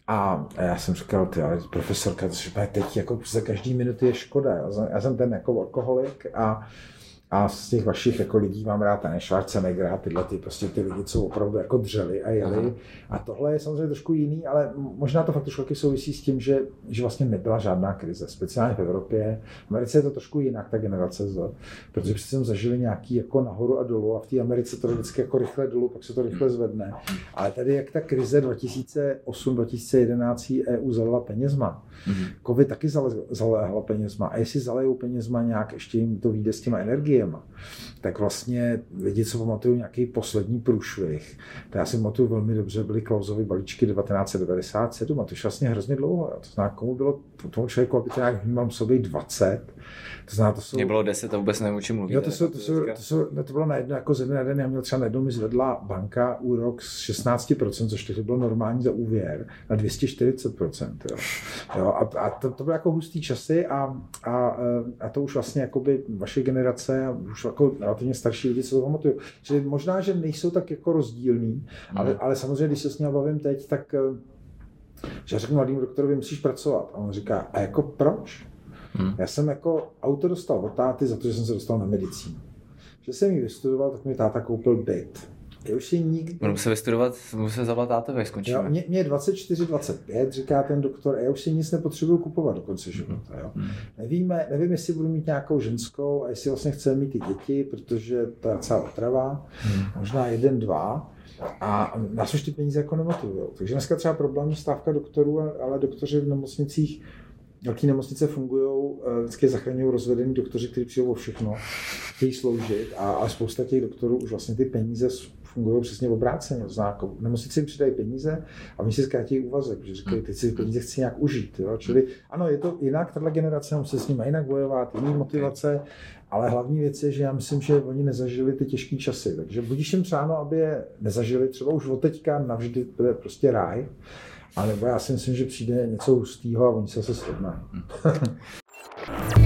A já jsem říkal, ty, profesorka, to teď jako za každý minuty je škoda. Já jsem ten jako alkoholik a a z těch vašich jako lidí mám rád ten Schwarzenegger a tyhle ty, prostě ty lidi, co opravdu jako dřeli a jeli. Aha. A tohle je samozřejmě trošku jiný, ale možná to fakt trošku souvisí s tím, že, že vlastně nebyla žádná krize, speciálně v Evropě. V Americe je to trošku jinak, ta generace Z, protože přece jsem zažili nějaký jako nahoru a dolů a v té Americe to vždycky jako rychle dolů, pak se to rychle zvedne. Ale tady jak ta krize 2008-2011 EU zalila penězma, mm-hmm. COVID taky zaléhla penězma a jestli zalejou penězma nějak, ještě jim to vyjde s těma energiemi, energiema, tak vlastně lidi, co pamatují nějaký poslední průšvih, to já si pamatuju velmi dobře, byly Klausovy balíčky 1997 a to je vlastně hrozně dlouho. To znamená, komu bylo tomu člověku, aby to nějak vnímám sobě 20, to znamená, to jsou... Mě bylo 10 a vůbec nevím, o čem mluvíte. Jo, to, jsou, to, jsou, to, jsou, to, to bylo na jedno, jako ze dne na den, já měl třeba najednou mi zvedla banka úrok z 16%, což to bylo normální za úvěr, na 240%. Jo. Jo, a, a to, to byly jako hustý časy a, a, a to už vlastně jakoby vaše generace a už jako relativně starší lidi se to pamatují. Čili možná, že nejsou tak jako rozdílný, mm. ale, ale samozřejmě, když se s ním bavím teď, tak že já řeknu mladým doktorovi, musíš pracovat. A on říká, a jako proč? Hmm. Já jsem jako auto dostal od táty za to, že jsem se dostal na medicínu. Že jsem ji vystudoval, tak mi táta koupil byt. Já už si nikdy... Budu se vystudovat, musím se zavolat tátovi, skončíme. Jo, mě, mě je 24, 25, říká ten doktor, a já už si nic nepotřebuju kupovat do konce života. Jo. Mhm. Nevíme, nevím, jestli budu mít nějakou ženskou a jestli vlastně chceme mít i děti, protože to je celá otrava, Mhm. možná jeden, dva. A nás už ty peníze jako nemotivují. Takže dneska třeba problém stávka doktorů, ale doktoři v nemocnicích Velké nemocnice fungují, eh, vždycky zachraňují rozvedení doktoři, kteří přijdou o všechno, chtějí sloužit, a, a spousta těch doktorů už vlastně ty peníze fungují přesně obráceně. Jako nemocnice jim přidají peníze a oni si zkrátí úvazek, protože říkají, teď si ty peníze chci nějak užít. Jo? Čili ano, je to jinak, tahle generace musí s nimi jinak bojovat, jiný motivace, ale hlavní věc je, že já myslím, že oni nezažili ty těžké časy. Takže budíš jim přáno, aby je nezažili, třeba už od teďka navždy bude prostě ráj, ale já si myslím, že přijde něco hustého a oni se zase srovnají. (laughs)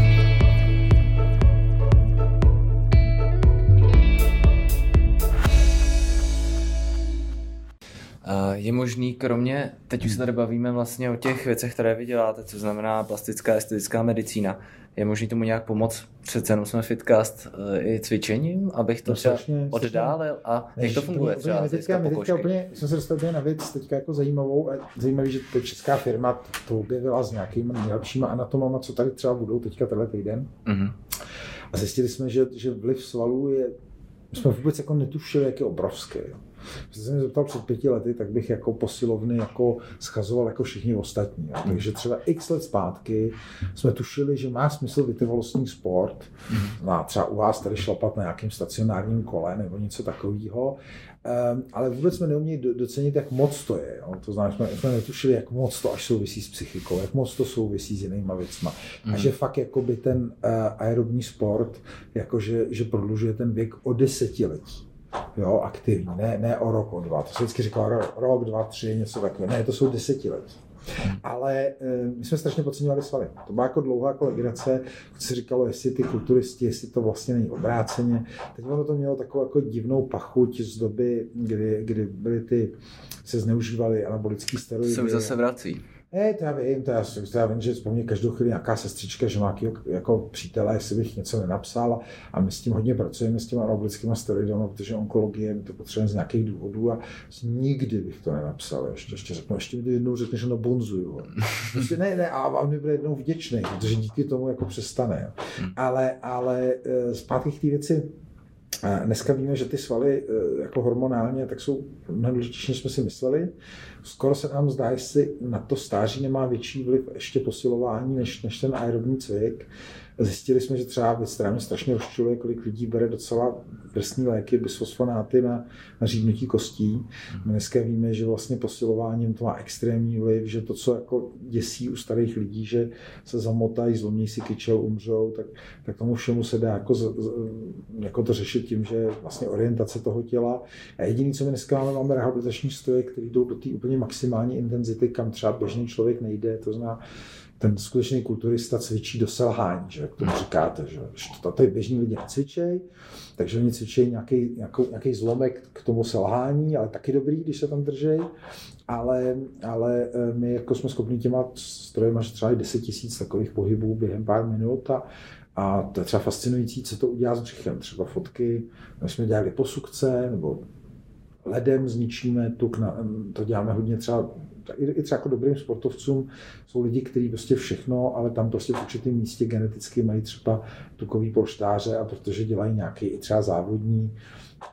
Je možný, kromě, teď už se tady bavíme vlastně o těch věcech, které vy děláte, co znamená plastická a estetická medicína. Je možný tomu nějak pomoct? Přece jenom jsme fitcast eh, i cvičením, abych to No, třeba strašně, oddálil a jak to funguje třeba teďka, my teďka pokožky? úplně, jsme se dostali na věc teďka jako zajímavou. A zajímavý, že to česká firma to objevila s nějakými nejlepšíma anatomama, co tady třeba budou teďka tenhle týden. Mhm. A zjistili jsme, že, že vliv svalů je, my jsme vůbec jako netušili, jak je obrovský. Jo. Když jsem se zeptal před pěti lety, tak bych jako posilovny jako schazoval jako všichni ostatní. Jo. Takže třeba x let zpátky jsme tušili, že má smysl vytrvalostní sport. No, třeba u vás tady šlapat na nějakém stacionárním kole nebo něco takového. Um, ale vůbec jsme neuměli do- docenit, jak moc to je. Jo. To znamená, jsme, jsme netušili, jak moc to až souvisí s psychikou, jak moc to souvisí s jinýma věcma. A že fakt jakoby ten uh, aerobní sport, jakože, že prodlužuje ten věk o desetiletí. Jo, aktivní, ne, ne o rok, o dva. To se vždycky říkalo ro, rok, dva, tři, něco takového. Ne, to jsou desetiletí. Ale e, my jsme strašně podceňovali svaly. To byla jako dlouhá jako legrace, se říkalo, jestli ty kulturisti, jestli to vlastně není obráceně. Teď ono to mělo takovou jako divnou pachuť z doby, kdy, kdy byly ty, se zneužívaly anabolické steroidy. se už zase vrací. Ne, to já vím, to já, to já vím, že vzpomně každou chvíli nějaká sestřička, že má jakýho, jako přítele, jestli bych něco nenapsal a my s tím hodně pracujeme, s těma anabolickými steroidy, protože onkologie, my to potřebujeme z nějakých důvodů a nikdy bych to nenapsal. Ještě, ještě řeknu, ještě mi jednou řekne, že no bonzuju. (laughs) Prostě ne, ne, a on mi bude jednou vděčný, protože díky tomu jako přestane. Jo. Ale, ale eh, zpátky k té věci, a Dneska víme, že ty svaly eh, jako hormonálně tak jsou mnohem důležitější, než jsme si mysleli. Skoro se nám zdá, jestli na to stáří nemá větší vliv ještě posilování než, než ten aerobní cvik. Zjistili jsme, že třeba věc, která mě strašně rozčiluje, kolik lidí bere docela drsný léky, bisfosfonáty na, na řídnutí kostí. My dneska víme, že vlastně posilováním to má extrémní vliv, že to, co jako děsí u starých lidí, že se zamotají, zlomí si kyčel, umřou, tak, tak tomu všemu se dá jako, z, jako to řešit tím, že vlastně orientace toho těla. A jediný, co my dneska máme, máme rehabilitační stroje, které jdou do té úplně maximální intenzity, kam třeba běžný člověk nejde, to znamená, ten skutečný kulturista cvičí do selhání, že jak tomu říkáte, že, že to tady běžní lidi necvičej, takže oni cvičí nějaký, nějakou, nějaký zlomek k tomu selhání, ale taky dobrý, když se tam držej, ale, ale eh, my jako jsme schopni těma strojema, že třeba 10 tisíc takových pohybů během pár minut a, a to je třeba fascinující, co to udělá s břichem. Třeba fotky, my jsme dělali posukce, nebo ledem zničíme tuk, na, to děláme hodně třeba i, i třeba jako dobrým sportovcům jsou lidi, kteří prostě všechno, ale tam prostě v určitém místě geneticky mají třeba tukový polštáře a protože dělají nějaký i třeba závodní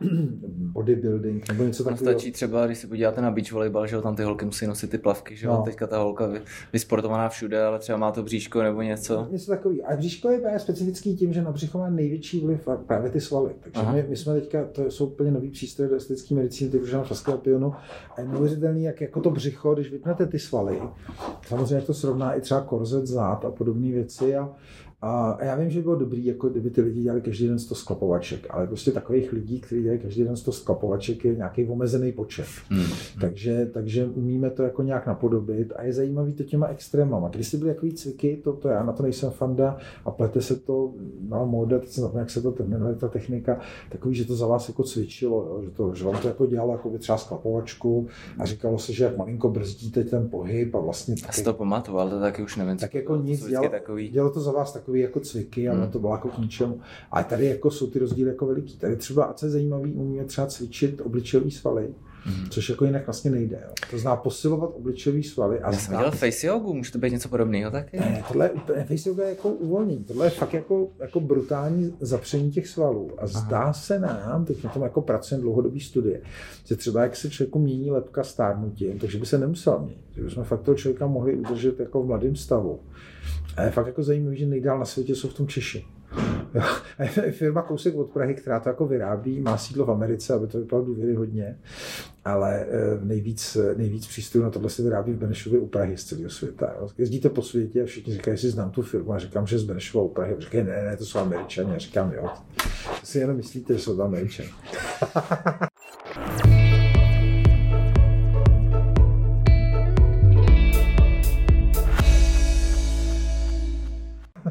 (clears throat) bodybuilding nebo něco takového. stačí třeba, když si podíváte na beach volejbal, že jo, tam ty holky musí nosit ty plavky, že jo, No. teďka ta holka vy- vysportovaná všude, ale třeba má to bříško nebo něco. Něco takový. A bříško je právě specifický tím, že na břicho má největší vliv právě ty svaly. Takže Aha. my, my, jsme teďka, to jsou úplně nový přístroje do estetické medicíny, ty už na Faskalapionu. A je neuvěřitelný, jak jako to břicho, když vypnete ty svaly, samozřejmě to srovná i třeba korzet zad a podobné věci. A, a já vím, že by bylo dobrý, jako kdyby ty lidi dělali každý den 100 sklapovaček, ale prostě takových lidí, kteří dělají každý den 100 sklapovaček, je nějaký omezený počet. Hmm. Takže, takže umíme to jako nějak napodobit a je zajímavý to těma extrémama. Když byly takový cviky, to, to já na to nejsem fanda a plete se to na móda, teď jsem jak se to jmenuje, ta technika, takový, že to za vás jako cvičilo, jo, že, to, že vám to jako dělalo jako by třeba sklapovačku a říkalo se, že jak malinko brzdíte ten pohyb a vlastně Já si to pamatuju, ale to taky už nevím. tak jako nic, dělalo, takový. dělalo to za vás takový takové jako cviky, ale Hmm. to bylo jako k ničemu. A tady jako jsou ty rozdíly jako veliký. Tady třeba, a co je zajímavý, umíme třeba cvičit obličejové svaly, Mhm. což jako jinak vlastně nejde. Jo. To zná posilovat obličejové svaly. A Já jsem dělal face jogu, může to být něco podobného taky? ne, tohle je face yoga je jako uvolnění. Tohle je fakt jako, jako brutální zapření těch svalů. A zdá se nám, teď na tom jako pracujeme dlouhodobý studie, že třeba jak se člověku mění lepka stárnutím, takže by se nemusel měnit. Že bychom fakt toho člověka mohli udržet jako v mladém stavu. A je fakt jako zajímavé, že nejdál na světě jsou v tom Češi. A je firma kousek od Prahy, která to jako vyrábí, má sídlo v Americe, aby to vypadalo důvěryhodně, ale eh, nejvíc, nejvíc přístrojů na tohle se vyrábí v Benešově u Prahy z celého světa. Jezdíte po světě a všichni říkají, jestli znám tu firmu a říkám, že z Benešova u Prahy. A říkají, ne, ne, to jsou Američani. A říkám, jo, si jenom myslíte, že jsou to Američani. (laughs)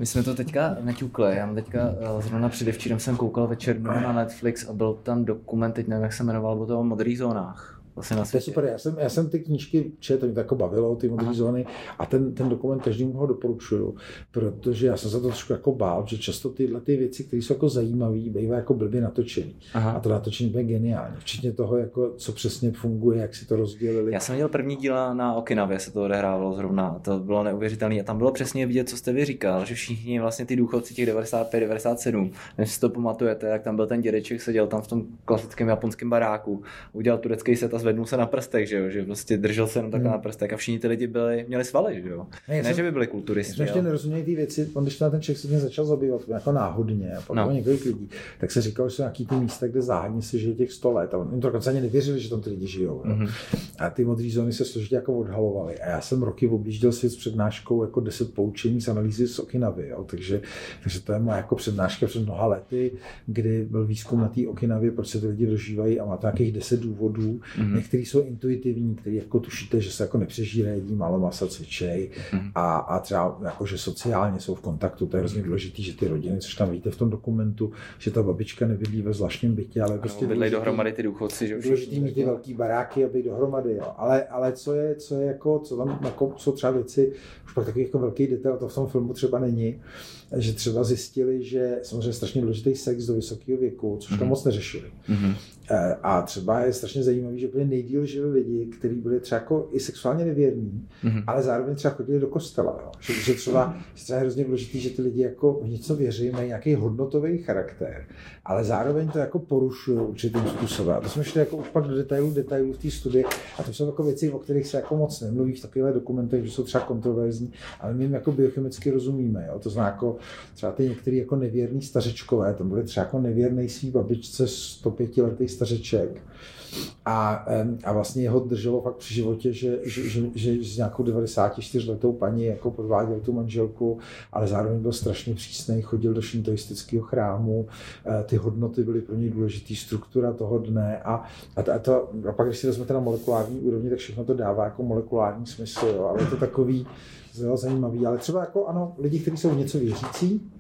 My jsme to teďka naťukli, já mám teďka, eh, zrovna předevčírem jsem koukal večer na Netflix a byl tam dokument, teď nevím, jak se jmenoval, o toho o modrých zónách. Vlastně na To je super, já jsem, já jsem ty knížky četl, mě to jako bavilo, ty zóny a ten, ten dokument každému ho doporučuju, protože já jsem se to trošku jako bál, že často tyhle ty věci, které jsou jako zajímavé, bývají jako blbě natočený. A Aha. to natočení bude geniální, včetně toho, jako, co přesně funguje, jak si to rozdělili. Já jsem viděl první díl na Okinavě, se to odehrávalo zrovna, to bylo neuvěřitelné a tam bylo přesně vidět, co jste vy říkal, že všichni vlastně ty důchodci těch 95, 97, než si to pamatujete, jak tam byl ten dědeček, seděl tam v tom klasickém japonském baráku, udělal turecký set a zvednul se na prstech, že jo, že prostě držel se jenom takhle Hmm. na prstech a všichni ty lidi byli, měli svaly, že jo. Ne, já Ne, že by byli Já kulturisti, jsem ještě nerozuměl ty věci, on, když ten člověk se tím začal zabývat jako náhodně, a pak No. několik lidí, tak se říkalo, že jsou nějaký ty místa, kde záhadně se žije těch 100 let. A oni to dokonce ani nevěřili, že tam ty lidi žijou. Mhm. Mm-hmm. A ty modré zóny se složitě jako odhalovaly. A já jsem roky objížděl svět s přednáškou jako 10 poučení z analýzy z Okinavy. Jo. Takže, takže to je moje jako přednáška před mnoha lety, kdy byl výzkum na té Okinavě, proč se ty lidi dožívají a má to nějakých 10 důvodů. Mhm. Mm-hmm. Některý jsou intuitivní, který jako tušíte, že se jako nepřežírají, jedí málo masa, cvičej Mhm. a, a třeba jako, že sociálně jsou v kontaktu. To je hrozně důležité, že ty rodiny, což tam vidíte v tom dokumentu, že ta babička nebydlí ve zvláštním bytě, ale prostě Prostě bydlej důležitý- dohromady ty důchodci, že důležitý mít ty jako- velký baráky, aby dohromady, jo. Ale, ale co je, co je jako, co tam jako, jsou třeba věci, už pak takový jako velký detail, to v tom filmu třeba není, že třeba zjistili, že samozřejmě strašně důležitý sex do vysokého věku, což tam Mhm. moc neřešili. Mhm. Eh, A třeba je strašně zajímavý, že úplně nejdíl žili lidi, kteří byli třeba jako i sexuálně nevěrní, Mhm. ale zároveň třeba chodili do kostela. Jo. Že, že třeba, třeba je hrozně důležité, že ty lidi jako v něco věří, mají nějaký hodnotový charakter, ale zároveň to jako porušují určitým způsobem. A to jsme šli jako už pak do detailů, detailů v té studii a to jsou jako věci, o kterých se jako moc nemluví v takových dokumentech, že jsou třeba kontroverzní, ale my jim jako biochemicky rozumíme. Jo. To znamená jako třeba ty některý jako nevěrný stařečkové, tam byly třeba jako nevěrný svý babičce 105 letý stařeček, a, a vlastně jeho drželo fakt při životě, že, že, že, že s nějakou 94 letou paní jako podváděl tu manželku, ale zároveň byl strašně přísný, chodil do šintoistického chrámu, eh, ty hodnoty byly pro něj důležitý, struktura toho dne a, a, to, a, to, a pak, když si vezmete na molekulární úrovni, tak všechno to dává jako molekulární smysl, jo, ale je to takový zajímavý, ale třeba jako ano, lidi, kteří jsou něco věřící,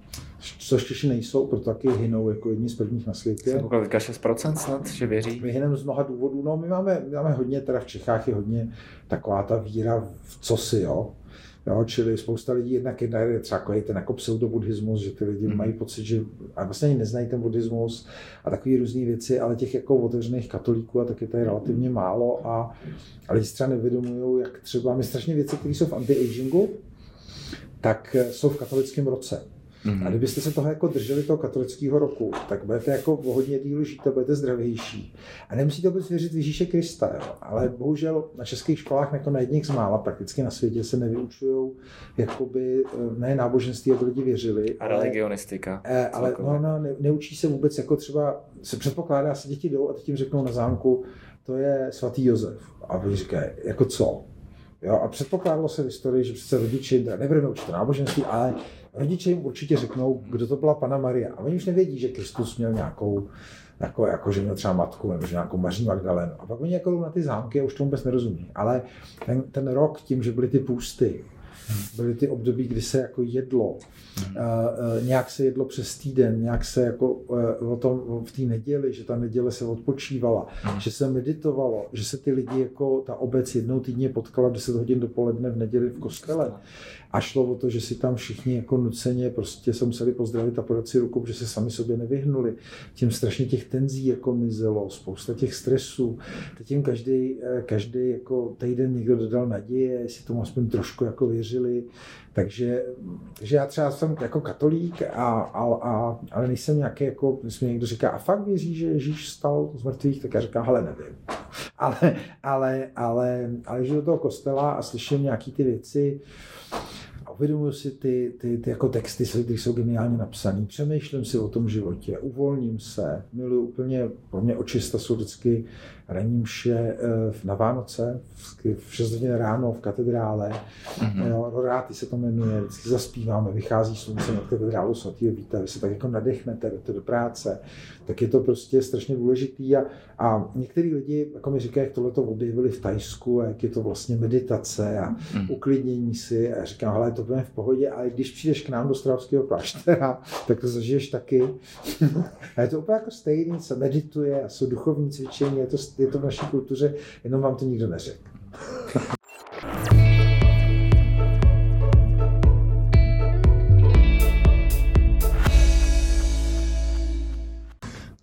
což Češi nejsou, proto taky hynou jako jedni z prvních na světě. Jsem koukal teďka 6% snad, že věří. My hyneme z mnoha důvodů. No, my máme, my máme hodně, teda v Čechách je hodně taková ta víra v co si, jo. Jo, čili spousta lidí jednak jedna je třeba jako ten jako pseudobuddhismus, že ty lidi Mhm. mají pocit, že a vlastně ani neznají ten buddhismus a takové různé věci, ale těch jako otevřených katolíků a tak je tady relativně málo a, a lidi třeba nevědomují, jak třeba my strašně věci, které jsou v anti-agingu, tak eh, jsou v katolickém roce. Mhm. A kdybyste se toho jako drželi toho katolického roku, tak budete jako hodně díl žít a budete zdravější. A nemusíte vůbec věřit v Ježíše Krista, jo. ale bohužel na českých školách jako na jedních z mála prakticky na světě se nevyučují jakoby, eh, ne náboženství, aby lidi věřili. A ale- religionistika. Eh, ale no, no, ne, neučí se vůbec, jako třeba se předpokládá, se děti jdou a teď jim řeknou na zámku, to je svatý Josef. A vy říkají, jako co? Jo, a předpokládalo se v historii, že přece rodiče, teda nebudeme učit náboženství, ale rodiče jim určitě řeknou, kdo to byla Pana Maria. A oni už nevědí, že Kristus měl nějakou, jako, jako že měl třeba matku, nebo že nějakou Maří Magdalenu. A pak oni jako jdou na ty zámky a už tomu vůbec nerozumí. Ale ten, ten rok tím, že byly ty půsty, Byly ty období, kdy se jako jedlo. Hmm. Nějak se jedlo přes týden, nějak se jako o tom v té neděli, že ta neděle se odpočívala, hmm. že se meditovalo, že se ty lidi jako ta obec jednou týdně potkala 10 hodin dopoledne v neděli v kostele. A šlo o to, že si tam všichni jako nuceně prostě se museli pozdravit a podat si ruku, že se sami sobě nevyhnuli. Tím strašně těch tenzí jako mizelo, spousta těch stresů. Teď jim každý, eh, každý jako týden někdo dodal naděje, jestli tomu aspoň trošku jako věřili. Takže, takže já třeba jsem jako katolík, a, a, a, ale nejsem nějaký, jako, když někdo říká, a fakt věří, že Ježíš stal z mrtvých, tak já říkám, hele, nevím. (laughs) Ale, ale, ale, ale že do toho kostela a slyším nějaký ty věci, uvědomuji si ty, ty, ty jako texty, které jsou geniálně napsané, přemýšlím si o tom životě, uvolním se, miluji úplně, pro mě očista jsou vždycky ranní mše eh, na Vánoce, v 6 hodin ráno v katedrále, mm-hmm. Roráty se to jmenuje, vždycky zaspíváme, vychází slunce na katedrálu svatého Víta, vy se tak jako nadechnete, jdete do práce, tak je to prostě strašně důležitý a, a některý lidi, jako mi říkají, jak tohle to objevili v Tajsku a jak je to vlastně meditace a mm-hmm. uklidnění si a říkám, hele, to bude v pohodě, ale když přijdeš k nám do Stravského kláštera, (laughs) tak to zažiješ taky. (laughs) a je to úplně jako stejný, se medituje a jsou duchovní cvičení, je to je to v naší kultuře, jenom vám to nikdo neřekl.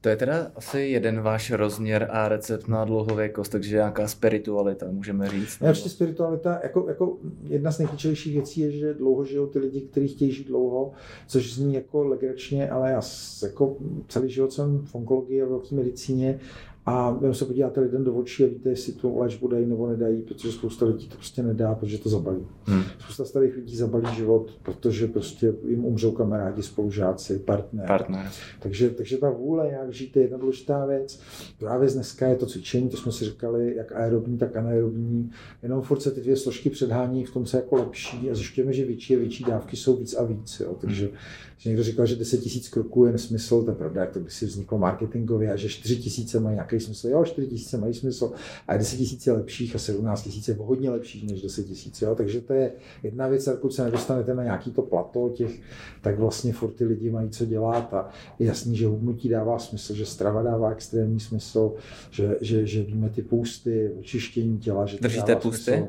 To je teda asi jeden váš rozměr a recept na dlouhověkost, takže nějaká spiritualita, můžeme říct. Ne, určitě spiritualita, jako, jako jedna z nejklíčovějších věcí je, že dlouho žijou ty lidi, kteří chtějí žít dlouho, což zní jako legračně, ale já jako celý život jsem v onkologii a v medicíně a vy se podíváte lidem do očí a víte, jestli tu léčbu dají nebo nedají, protože spousta lidí to prostě nedá, protože to zabalí. Hmm. Spousta starých lidí zabalí život, protože prostě jim umřou kamarádi, spolužáci, partner. partner. Takže, takže ta vůle, jak žít, je jedna důležitá věc. Druhá věc dneska je to cvičení, to jsme si říkali, jak aerobní, tak anaerobní. Jenom furt se ty dvě složky předhání, v tom se jako lepší a zjišťujeme, že větší a větší dávky jsou víc a víc. Jo. Takže hmm že někdo říkal, že 10 tisíc kroků je nesmysl, to je pravda, jak to by si vzniklo marketingově, a že 4 tisíce mají nějaký smysl. Jo, 4 tisíce mají smysl, a 10 tisíc je lepších a 17 tisíc je hodně lepších než 10 tisíc. Takže to je jedna věc, a pokud se nedostanete na nějaký to plato těch, tak vlastně furt ty lidi mají co dělat a je jasný, že hubnutí dává smysl, že strava dává extrémní smysl, že, že, že víme ty půsty, očištění těla, že to Držíte půsty? Smysl.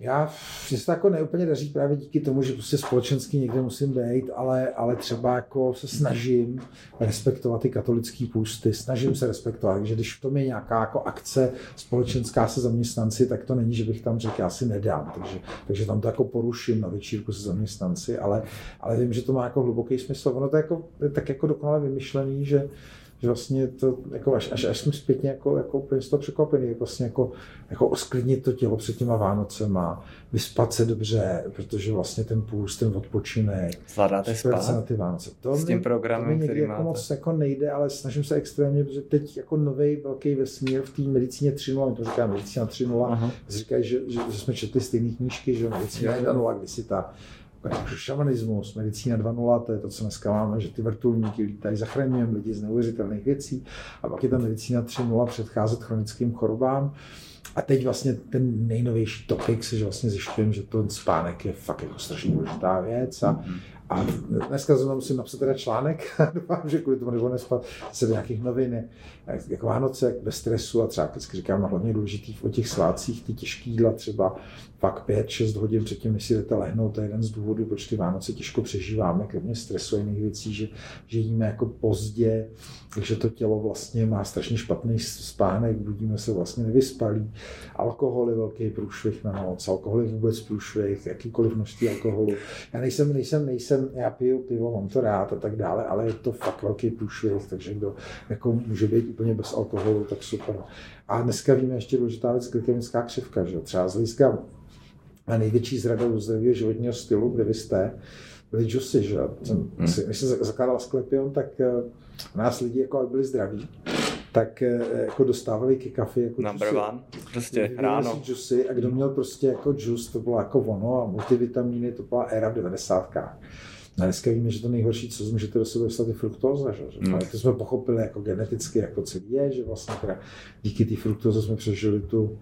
Já si se to jako neúplně daří právě díky tomu, že prostě společensky někde musím být, ale, ale třeba jako se snažím respektovat ty katolické půsty, snažím se respektovat, takže když v tom je nějaká jako akce společenská se zaměstnanci, tak to není, že bych tam řekl, já si nedám, takže, takže tam to jako poruším na večírku se zaměstnanci, ale, ale vím, že to má jako hluboký smysl. Ono to je jako, tak jako dokonale vymyšlený, že, že vlastně to, jako až, až, až jsem zpětně jako, jako úplně z toho překvapený, vlastně jako, jako osklidnit to tělo před těma Vánocema, vyspat se dobře, protože vlastně ten půst, ten odpočinek, zvládáte spát na ty Vánoce. To s tím mi, programem, to který jako máte. moc jako nejde, ale snažím se extrémně, protože teď jako nový velký vesmír v té medicíně 3.0, to říká medicína 3.0, říkají, že, že, že, jsme četli stejné knížky, že medicína 1.0, kdy si ta šamanismus, medicína 2.0, to je to, co dneska máme, že ty vrtulníky lítají, zachraňujeme lidi z neuvěřitelných věcí. A pak je ta medicína 3.0 předcházet chronickým chorobám. A teď vlastně ten nejnovější topik, že vlastně zjišťujeme, že ten spánek je fakt jako strašně důležitá věc a, a dneska zrovna musím napsat teda článek, (laughs) doufám, že kvůli tomu nebo nespat se do nějakých novin, jak Vánoce, jak bez stresu a třeba vždycky říkám, hlavně důležitý o těch svátcích, ty těžké jídla třeba fakt 5-6 hodin předtím, než si jdete lehnout, to je jeden z důvodů, proč ty Vánoce těžko přežíváme, kromě stresu a jiných věcí, že, že jíme jako pozdě, takže to tělo vlastně má strašně špatný spánek, budíme se vlastně nevyspalí. Alkohol je velký průšvih na noc, alkohol je vůbec průšvih, jakýkoliv množství alkoholu. Já nejsem, nejsem, nejsem, já piju pivo, mám to rád a tak dále, ale je to fakt velký průšvih, takže kdo jako může být úplně bez alkoholu, tak super. A dneska víme ještě důležitá věc, glykémická křivka, že třeba z hlediska a největší zradou zdravého životního stylu, kde vy jste, byly džusy, že jsem, hmm. Když jsem zakládal Sklepion, tak uh, nás lidi jako byli zdraví, tak uh, jako dostávali ke kafe jako Number džusy. one, prostě ráno. Džusy a kdo měl prostě jako džus, to bylo jako ono a multivitamíny, to byla éra v 90. A dneska víme, že to nejhorší, co můžete do sebe dostat, je fruktóza. Že? Hmm. To jsme pochopili jako geneticky, jako celý je, že vlastně teda díky té fruktóze jsme přežili tu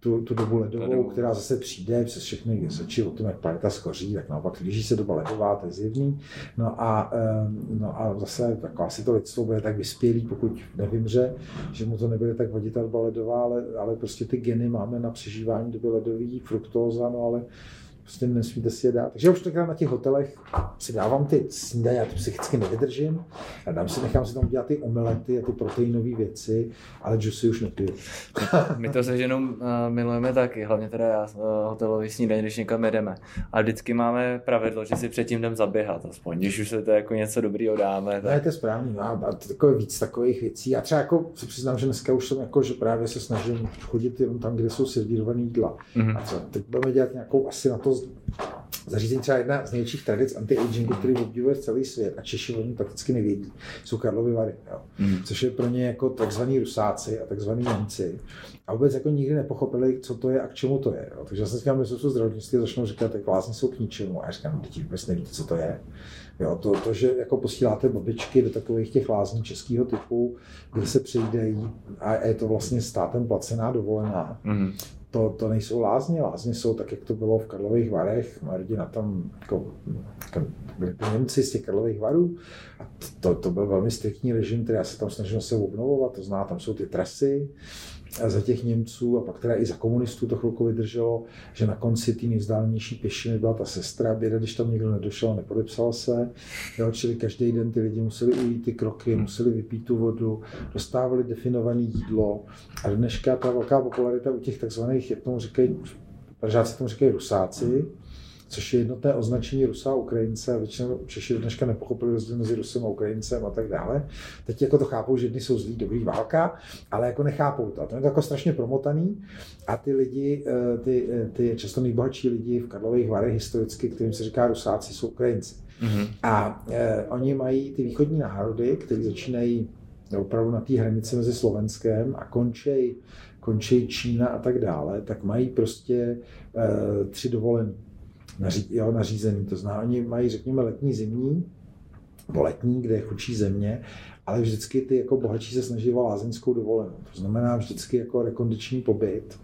tu, tu dobu ledovou, která zase přijde přes všechny řeči o tom, jak planeta schoří, tak naopak blíží se doba ledová, to je zjevný. No a, no a zase tak asi to lidstvo bude tak vyspělý, pokud nevymře, že mu to nebude tak vadit ta doba ledová, ale, ale prostě ty geny máme na přežívání doby ledový, fruktóza, no ale prostě nesmíte si je dát. Takže já už takhle na těch hotelech si dávám ty snídaně, já to psychicky nevydržím. A dám si, nechám si tam udělat ty omelety a ty proteinové věci, ale džusy už nepiju. My to se ženou uh, milujeme taky, hlavně teda já uh, hotelový snídaně, když někam jedeme. A vždycky máme pravidlo, že si předtím jdem zaběhat, aspoň, když už se to jako něco dobrýho dáme. Tak... Ne, to je správný, no, a takové víc takových věcí. A třeba jako se přiznám, že dneska už jsem jako, že právě se snažím chodit jenom tam, kde jsou servírované jídla. Mm-hmm. A co, teď budeme dělat nějakou asi na to zařízení třeba jedna z největších tradic anti-agingu, který obdivuje celý svět a Češi o něm prakticky nevědí, jsou Karlovy Vary, jo. Mm. což je pro ně jako takzvaní Rusáci a takzvaní Němci. A vůbec jako nikdy nepochopili, co to je a k čemu to je. Jo. Takže já jsem říkal, že jsou zdravotnictví začnou říkat, že vlastně jsou k ničemu. A já říkám, děti vůbec nevíte, co to je. Jo, to, to, že jako posíláte babičky do takových těch lázní českého typu, kde se přejídají a je to vlastně státem placená dovolená, mm to, to nejsou lázně, lázně jsou tak, jak to bylo v Karlových Varech, moje rodina tam, jako, jako byli Němci z těch Karlových Varů. A to, to byl velmi striktní režim, který já se tam snažil se obnovovat, to zná, tam jsou ty trasy, za těch Němců a pak teda i za komunistů to chvilku vydrželo, že na konci té nejvzdálenější pěšiny byla ta sestra, běda, když tam někdo nedošel, nepodepsal se, jo, čili každý den ty lidi museli ujít ty kroky, museli vypít tu vodu, dostávali definované jídlo. A dneška ta velká popularita u těch takzvaných, jak tomu říkají, Pražáci tomu říkají rusáci, což je jednotné označení Rusa a Ukrajince. A většinou Češi do dneška nepochopili rozdíl mezi Rusem a Ukrajincem a tak dále. Teď jako to chápou, že jedni jsou zlí, dobrý válka, ale jako nechápou to. A to je to jako strašně promotaný a ty lidi, eh, ty, eh, ty často nejbohatší lidi v Karlových Varech historicky, kterým se říká Rusáci, jsou Ukrajinci. Mm-hmm. A eh, oni mají ty východní národy, které začínají opravdu na té hranici mezi Slovenskem a končí končí Čína a tak dále, tak mají prostě e, tři dovolené naří, jo, nařízený. To znamená, oni mají, řekněme, letní, zimní, nebo letní, kde je chudší země, ale vždycky ty jako bohatší se snaží o lázeňskou dovolenou. To znamená vždycky jako rekondiční pobyt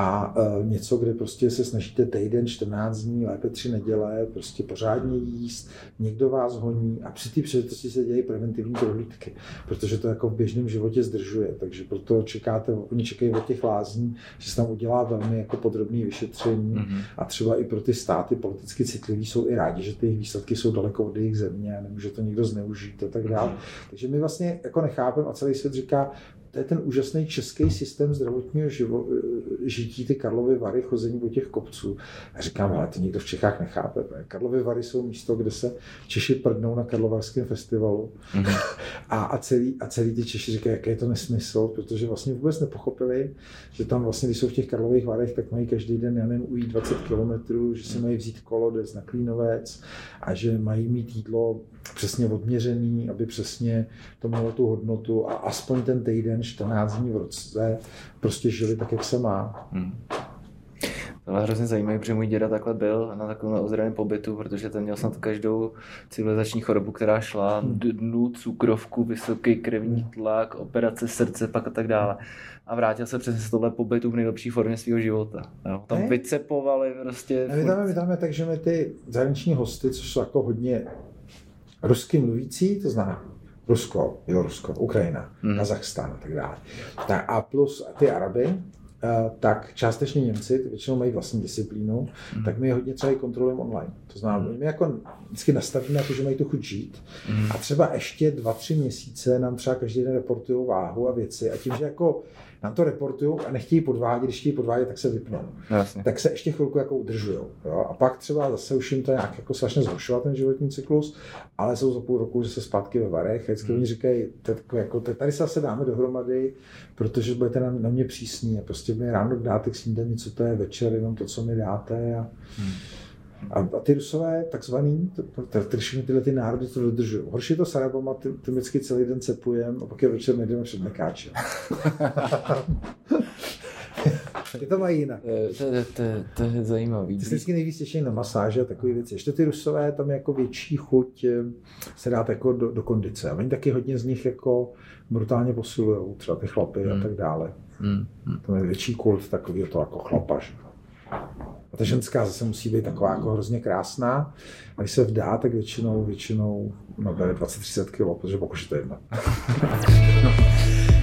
a uh, něco, kde prostě se snažíte týden, 14 dní, lépe tři neděle, prostě pořádně jíst, někdo vás honí a při té příležitosti se dějí preventivní prohlídky, protože to jako v běžném životě zdržuje, takže proto čekáte, oni čekají od těch lázní, že se tam udělá velmi jako podrobné vyšetření mm-hmm. a třeba i pro ty státy politicky citliví jsou i rádi, že ty jejich výsledky jsou daleko od jejich země nemůže to někdo zneužít a tak dále. Mm-hmm. Takže my vlastně jako nechápeme a celý svět říká, to je ten úžasný český systém zdravotního živo, žití, ty Karlovy Vary, chození po těch kopců. A říkám, ale to nikdo v Čechách nechápe. Karlovy Vary jsou místo, kde se Češi prdnou na Karlovarském festivalu. Mm-hmm. (laughs) A, a, celý, a celý ty Češi říkají, jaký je to nesmysl, protože vlastně vůbec nepochopili, že tam vlastně, když jsou v těch Karlových Varech, tak mají každý den, já nevím, ujít 20 kilometrů, že si mají vzít kolo, na Klínovec a že mají mít jídlo přesně odměřený, aby přesně to mělo tu hodnotu a aspoň ten týden, 14 dní v roce, prostě žili tak, jak se má. Hmm. To je hrozně zajímavé, protože můj děda takhle byl na takovém ozdravném pobytu, protože ten měl snad každou civilizační chorobu, která šla, hmm. dnu, cukrovku, vysoký krevní hmm. tlak, operace srdce, pak a tak dále. A vrátil se přes tohle pobytu v nejlepší formě svého života. Jo. Tam ne? vycepovali prostě. My tam, my tam je tak, že my ty zahraniční hosty, což jsou jako hodně rusky mluvící, to znamená Rusko, jo, Rusko, Ukrajina, hmm. Kazachstán a tak dále. Tak a plus ty Araby, Uh, tak částečně Němci, ty většinou mají vlastní disciplínu, mm. tak my je hodně třeba i kontrolujeme online. To znamená, my jako vždycky nastavíme na to, že mají tu chuť žít mm. a třeba ještě dva, tři měsíce nám třeba každý den reportují váhu a věci a tím, že jako nám to reportují a nechtějí podvádět, když chtějí podvádět, tak se vypnou. Jasně. Tak se ještě chvilku jako udržují. A pak třeba zase už jim to nějak jako strašně zhoršovat ten životní cyklus, ale jsou za půl roku, že se zpátky ve varech. A vždycky hmm. oni říkají, jako, tady se zase dáme dohromady, protože budete na, na mě přísní. A prostě mi ráno dáte k snídani, co to je večer, jenom to, co mi dáte. A, hmm. A, a ty rusové, takzvaný, všechny tyhle ty národy to dodržují. Horší je to s Arabama, ty, ty vždycky celý den cepujeme a pak je večer nejdeme před Mekáčem. (laughs) Ty to mají jinak. To, to, to, to je zajímavý. Ty vždycky nejvíc těší na masáže a takové věci. Ještě ty rusové, tam je jako větší chuť eh, se dát jako do, do kondice. A oni taky hodně z nich jako brutálně posilují, třeba ty chlapy hmm. a tak dále. Hmm. To je větší kult takový to jako chlapaž. A ta ženská zase musí být taková jako hrozně krásná. A když se vdá, tak většinou, většinou nabere 20-30 kg, protože pokud je to jedno. (laughs)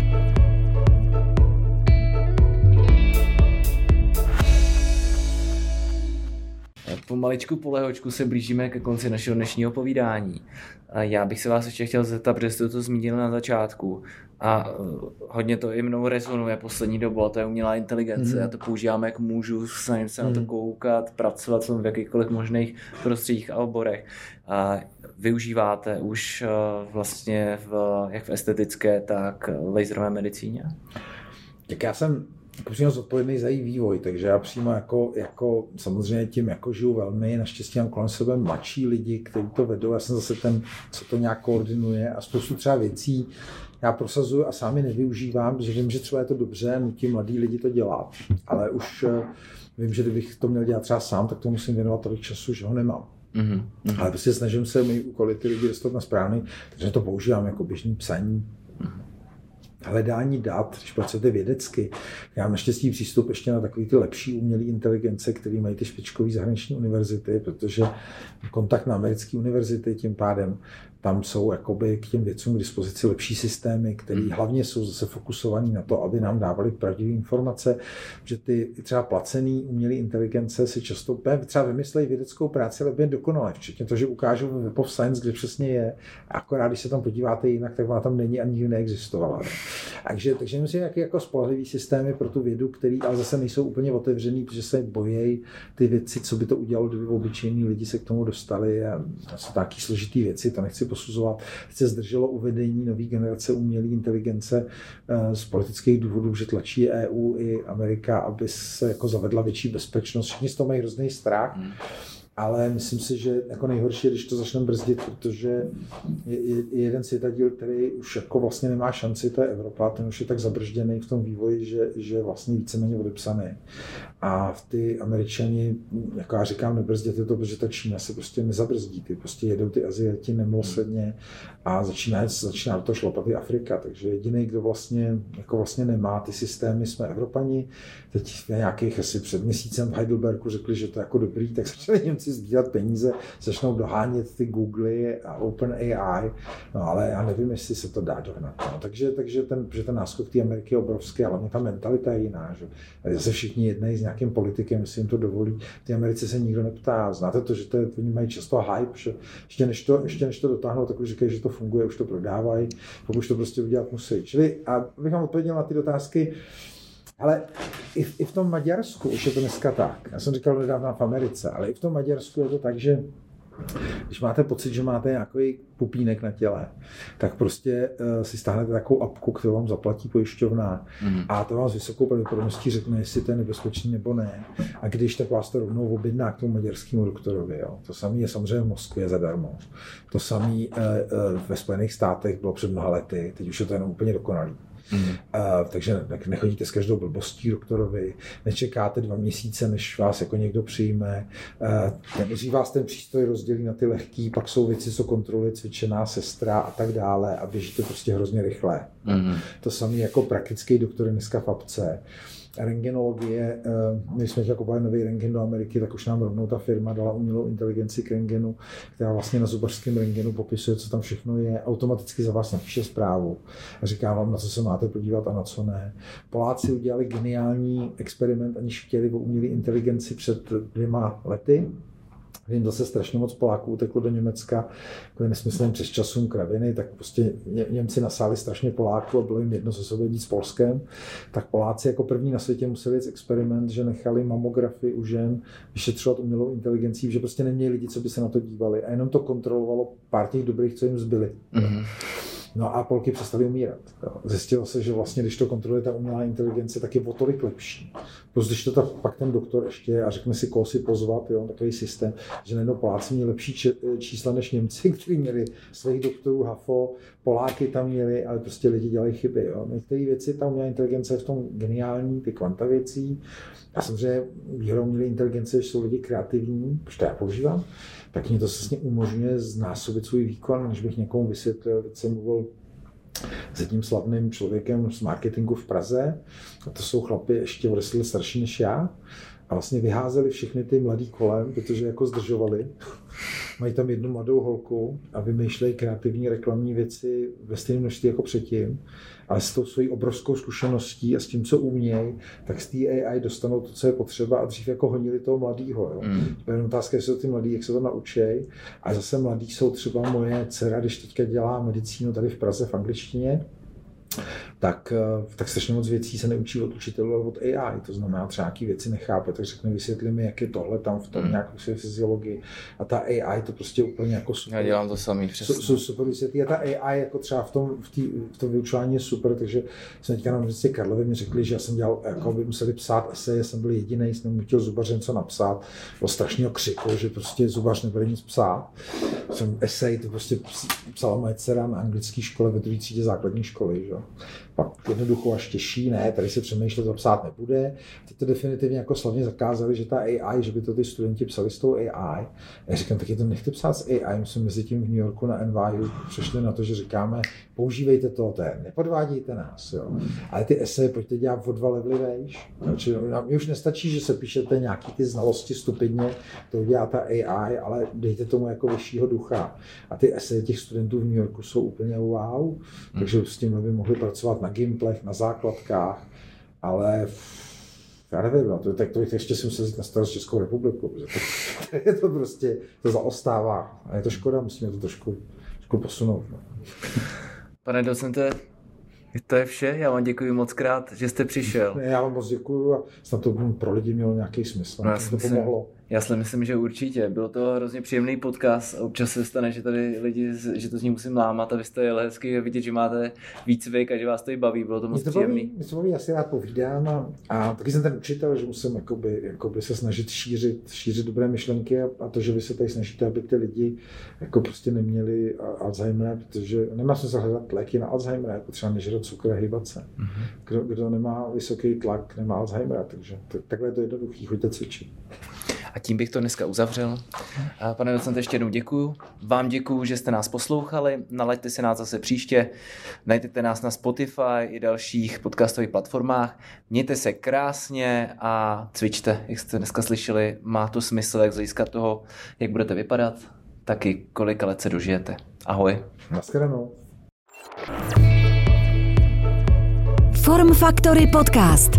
Pomaličku polehočku se blížíme ke konci našeho dnešního povídání. A já bych se vás ještě chtěl zeptat, protože jste to zmínil na začátku. A uh, hodně to i mnou rezonuje poslední dobu, a to je umělá inteligence. Mm. Já to používám, jak můžu, snažím se mm. na to hmm. koukat, pracovat v jakýchkoliv možných prostředích a oborech. A využíváte už uh, vlastně v, jak v estetické, tak laserové medicíně? Tak já jsem přímo zodpovědný za její vývoj, takže já přímo jako, jako samozřejmě tím jako žiju velmi, naštěstí mám kolem sebe mladší lidi, kteří to vedou, já jsem zase ten, co to nějak koordinuje a spoustu třeba věcí já prosazuju a sám je nevyužívám, protože vím, že třeba je to dobře, nutím mladí lidi to dělat, ale už eh, vím, že kdybych to měl dělat třeba sám, tak to musím věnovat tolik času, že ho nemám. Mm-hmm. Ale prostě snažím se mý úkoly ty lidi dostat na správný, takže to používám jako běžný psaní. Mm-hmm hledání dat, když pracujete vědecky. Já mám naštěstí přístup ještě na takový ty lepší umělé inteligence, které mají ty špičkové zahraniční univerzity, protože kontakt na americké univerzity tím pádem tam jsou jakoby k těm věcům k dispozici lepší systémy, které hmm. hlavně jsou zase fokusované na to, aby nám dávali pravdivé informace, že ty třeba placený umělé inteligence si často třeba vymyslejí vědeckou práci, ale úplně dokonale, včetně to, že ukážou v Web of Science, kde přesně je. Akorát, když se tam podíváte jinak, tak ona tam není a nikdy neexistovala. Takže, takže myslím, jaký jako spolehlivý systémy pro tu vědu, který ale zase nejsou úplně otevřený, protože se bojejí ty věci, co by to udělalo, kdyby obyčejní lidi se k tomu dostali a jsou taky složitý věci, to nechci posuzovat. Se zdrželo uvedení nové generace umělé inteligence eh, z politických důvodů, že tlačí EU i Amerika, aby se jako zavedla větší bezpečnost. Všichni z toho mají hrozný strach. Hmm ale myslím si, že jako nejhorší je, když to začne brzdit, protože je, je, je jeden světadíl, který už jako vlastně nemá šanci, to je Evropa, ten už je tak zabržděný v tom vývoji, že, že vlastně víceméně odepsaný. A v ty američani, jako já říkám, nebrzděte to, protože ta Čína se prostě nezabrzdí, ty prostě jedou ty Aziati nemilosrdně a začíná, začíná to šlapat i Afrika, takže jediný, kdo vlastně, jako vlastně nemá ty systémy, jsme Evropani. Teď nějakých asi před měsícem v Heidelbergu řekli, že to je jako dobrý, tak začali sbírat peníze, začnou dohánět ty Google a OpenAI, no ale já nevím, jestli se to dá dohnat. No. Takže, takže ten, že ten náskok té Ameriky je obrovský, ale hlavně ta mentalita je jiná. Že? Zase všichni jednají s nějakým politikem, jestli jim to dovolí. Té Americe se nikdo neptá. Znáte to, že to je, oni mají často hype, že ještě než to, ještě než to dotáhnou, tak už říkají, že to funguje, už to prodávají, pokud to prostě udělat musí. Čili, a bych vám odpověděl na ty otázky, ale i v, i v tom Maďarsku už je to dneska tak. Já jsem říkal nedávno v Americe, ale i v tom Maďarsku je to tak, že když máte pocit, že máte nějaký pupínek na těle, tak prostě uh, si stáhnete takovou apku, kterou vám zaplatí pojišťovna mm. a to vám s vysokou pravděpodobností řekne, jestli to je nebezpečný nebo ne. A když, tak vás to rovnou objedná k tomu maďarskému doktorovi. Jo. To samé je samozřejmě v Moskvě zadarmo. To samé uh, uh, ve Spojených státech bylo před mnoha lety, teď už je to jenom úplně dokonalý. Mm. Uh, takže nechodíte s každou blbostí doktorovi, nečekáte dva měsíce, než vás jako někdo přijme, uh, nejdřív vás ten přístroj rozdělí na ty lehký, pak jsou věci, co kontroluje cvičená sestra a tak dále a běžíte prostě hrozně rychle. Mm. To samé jako praktický doktor dneska v apce rengenologie, eh, my jsme kupovat nový rengen do Ameriky, tak už nám rovnou ta firma dala umělou inteligenci k rengenu, která vlastně na zubařském rengenu popisuje, co tam všechno je, automaticky za vás napíše zprávu a říká vám, na co se máte podívat a na co ne. Poláci udělali geniální experiment, aniž chtěli o umělé inteligenci před dvěma lety, Vím, zase strašně moc Poláků uteklo do Německa, je nesmyslným přes časům kraviny, tak prostě Ně, Němci nasáli strašně Poláků a bylo jim jedno, co se bude s Polskem. Tak Poláci jako první na světě museli jít experiment, že nechali mamografy u žen vyšetřovat umělou inteligencí, že prostě neměli lidi, co by se na to dívali a jenom to kontrolovalo pár těch dobrých, co jim zbyli. Mm-hmm. No a polky přestaly umírat. Zjistilo se, že vlastně, když to kontroluje ta umělá inteligence, tak je o tolik lepší. Plus, když to tak, pak ten doktor ještě a řekne si, koho si pozvat, jo, takový systém, že najednou Poláci měli lepší čísla než Němci, (laughs) kteří měli svých doktorů HAFO, Poláky tam měli, ale prostě lidi dělají chyby. Jo. Některé věci, ta umělá inteligence je v tom geniální, ty kvanta věcí. A samozřejmě výhodou měli inteligence, že jsou lidi kreativní, protože to já používám, tak mě to vlastně umožňuje znásobit svůj výkon, než bych někomu vysvětlil, teď jsem mluvil s jedním slavným člověkem z marketingu v Praze. A to jsou chlapy ještě deset starší než já. A vlastně vyházeli všechny ty mladý kolem, protože jako zdržovali. (laughs) Mají tam jednu mladou holku a vymýšlejí kreativní reklamní věci ve stejném množství jako předtím ale s tou svojí obrovskou zkušeností a s tím, co umějí, tak z té AI dostanou to, co je potřeba a dřív jako honili toho mladého. Jo. Mm. To je otázka, jestli jsou ty mladí, jak se to naučí. A zase mladí jsou třeba moje dcera, když teďka dělá medicínu tady v Praze v angličtině, tak, eh, tak strašně moc věcí se neučí od učitelů, ale od AI. To znamená, třeba nějaké věci nechápe, tak řekne, vysvětli mi, jak je tohle tam v tom mm. nějakou fyziologii. A ta AI to prostě úplně jako super. Já dělám to samý, přesně. Su, super vysvětlí. A ta AI jako třeba v tom, v, tý, v tom vyučování je super, takže jsme teďka na univerzitě Karlově mi řekli, že já jsem dělal, jako by museli psát eseje, jsem byl jediný, jsem chtěl zubař něco napsat. Bylo strašného křiku, že prostě zubař nebude nic psát. Jsem esej, to prostě psala moje dcera na anglické škole ve druhé třídě základní školy. Že? Pak jednoducho až těžší, ne, tady se přemýšlet, psát nebude. Teď to definitivně jako slavně zakázali, že ta AI, že by to ty studenti psali s tou AI. Já říkám, tak je to nechte psát s AI. My jsme mezi tím v New Yorku na NYU přešli na to, že říkáme, používejte to, té, nepodvádějte nás. Jo. Ale ty eseje pojďte dělat o dva levely vejš. Mně už nestačí, že se píšete nějaký ty znalosti stupidně, to dělá ta AI, ale dejte tomu jako vyššího ducha. A ty eseje těch studentů v New Yorku jsou úplně wow, takže s tím by mohli pracovat na gimplech, na základkách, ale já nevím, no, to, tak to bych ještě si musel jít na starost Českou republiku, protože to, (laughs) je to prostě, to zaostává a je to škoda, musíme to trošku, trošku posunout. No. Pane docente, to je vše, já vám děkuji moc krát, že jste přišel. Já vám moc děkuji a snad to pro lidi mělo nějaký smysl, no, to pomohlo. Já si myslím, že určitě. Byl to hrozně příjemný podcast občas se stane, že tady lidi, že to z ní musím lámat a vy jste jeli hezky vidět, že máte výcvik a že vás to i baví. Bylo to moc příjemný. My se baví, já si rád povídám a, a, taky jsem ten učitel, že musím jakoby, jakoby se snažit šířit, šířit dobré myšlenky a, a, to, že vy se tady snažíte, aby ty lidi jako prostě neměli Alzheimer, protože nemá smysl hledat léky na Alzheimer, jako třeba nežrat cukr a hýbat se. Mm-hmm. Kdo, kdo, nemá vysoký tlak, nemá Alzheimer, takže takhle je to jednoduchý, choďte cvičit. A tím bych to dneska uzavřel. Pane docente, ještě jednou děkuju. Vám děkuju, že jste nás poslouchali. Nalaďte si nás zase příště. Najdete nás na Spotify i dalších podcastových platformách. Mějte se krásně a cvičte, jak jste dneska slyšeli. Má to smysl, jak z hlediska toho, jak budete vypadat, taky kolik let se dožijete. Ahoj. Naschledanou. Form Factory Podcast.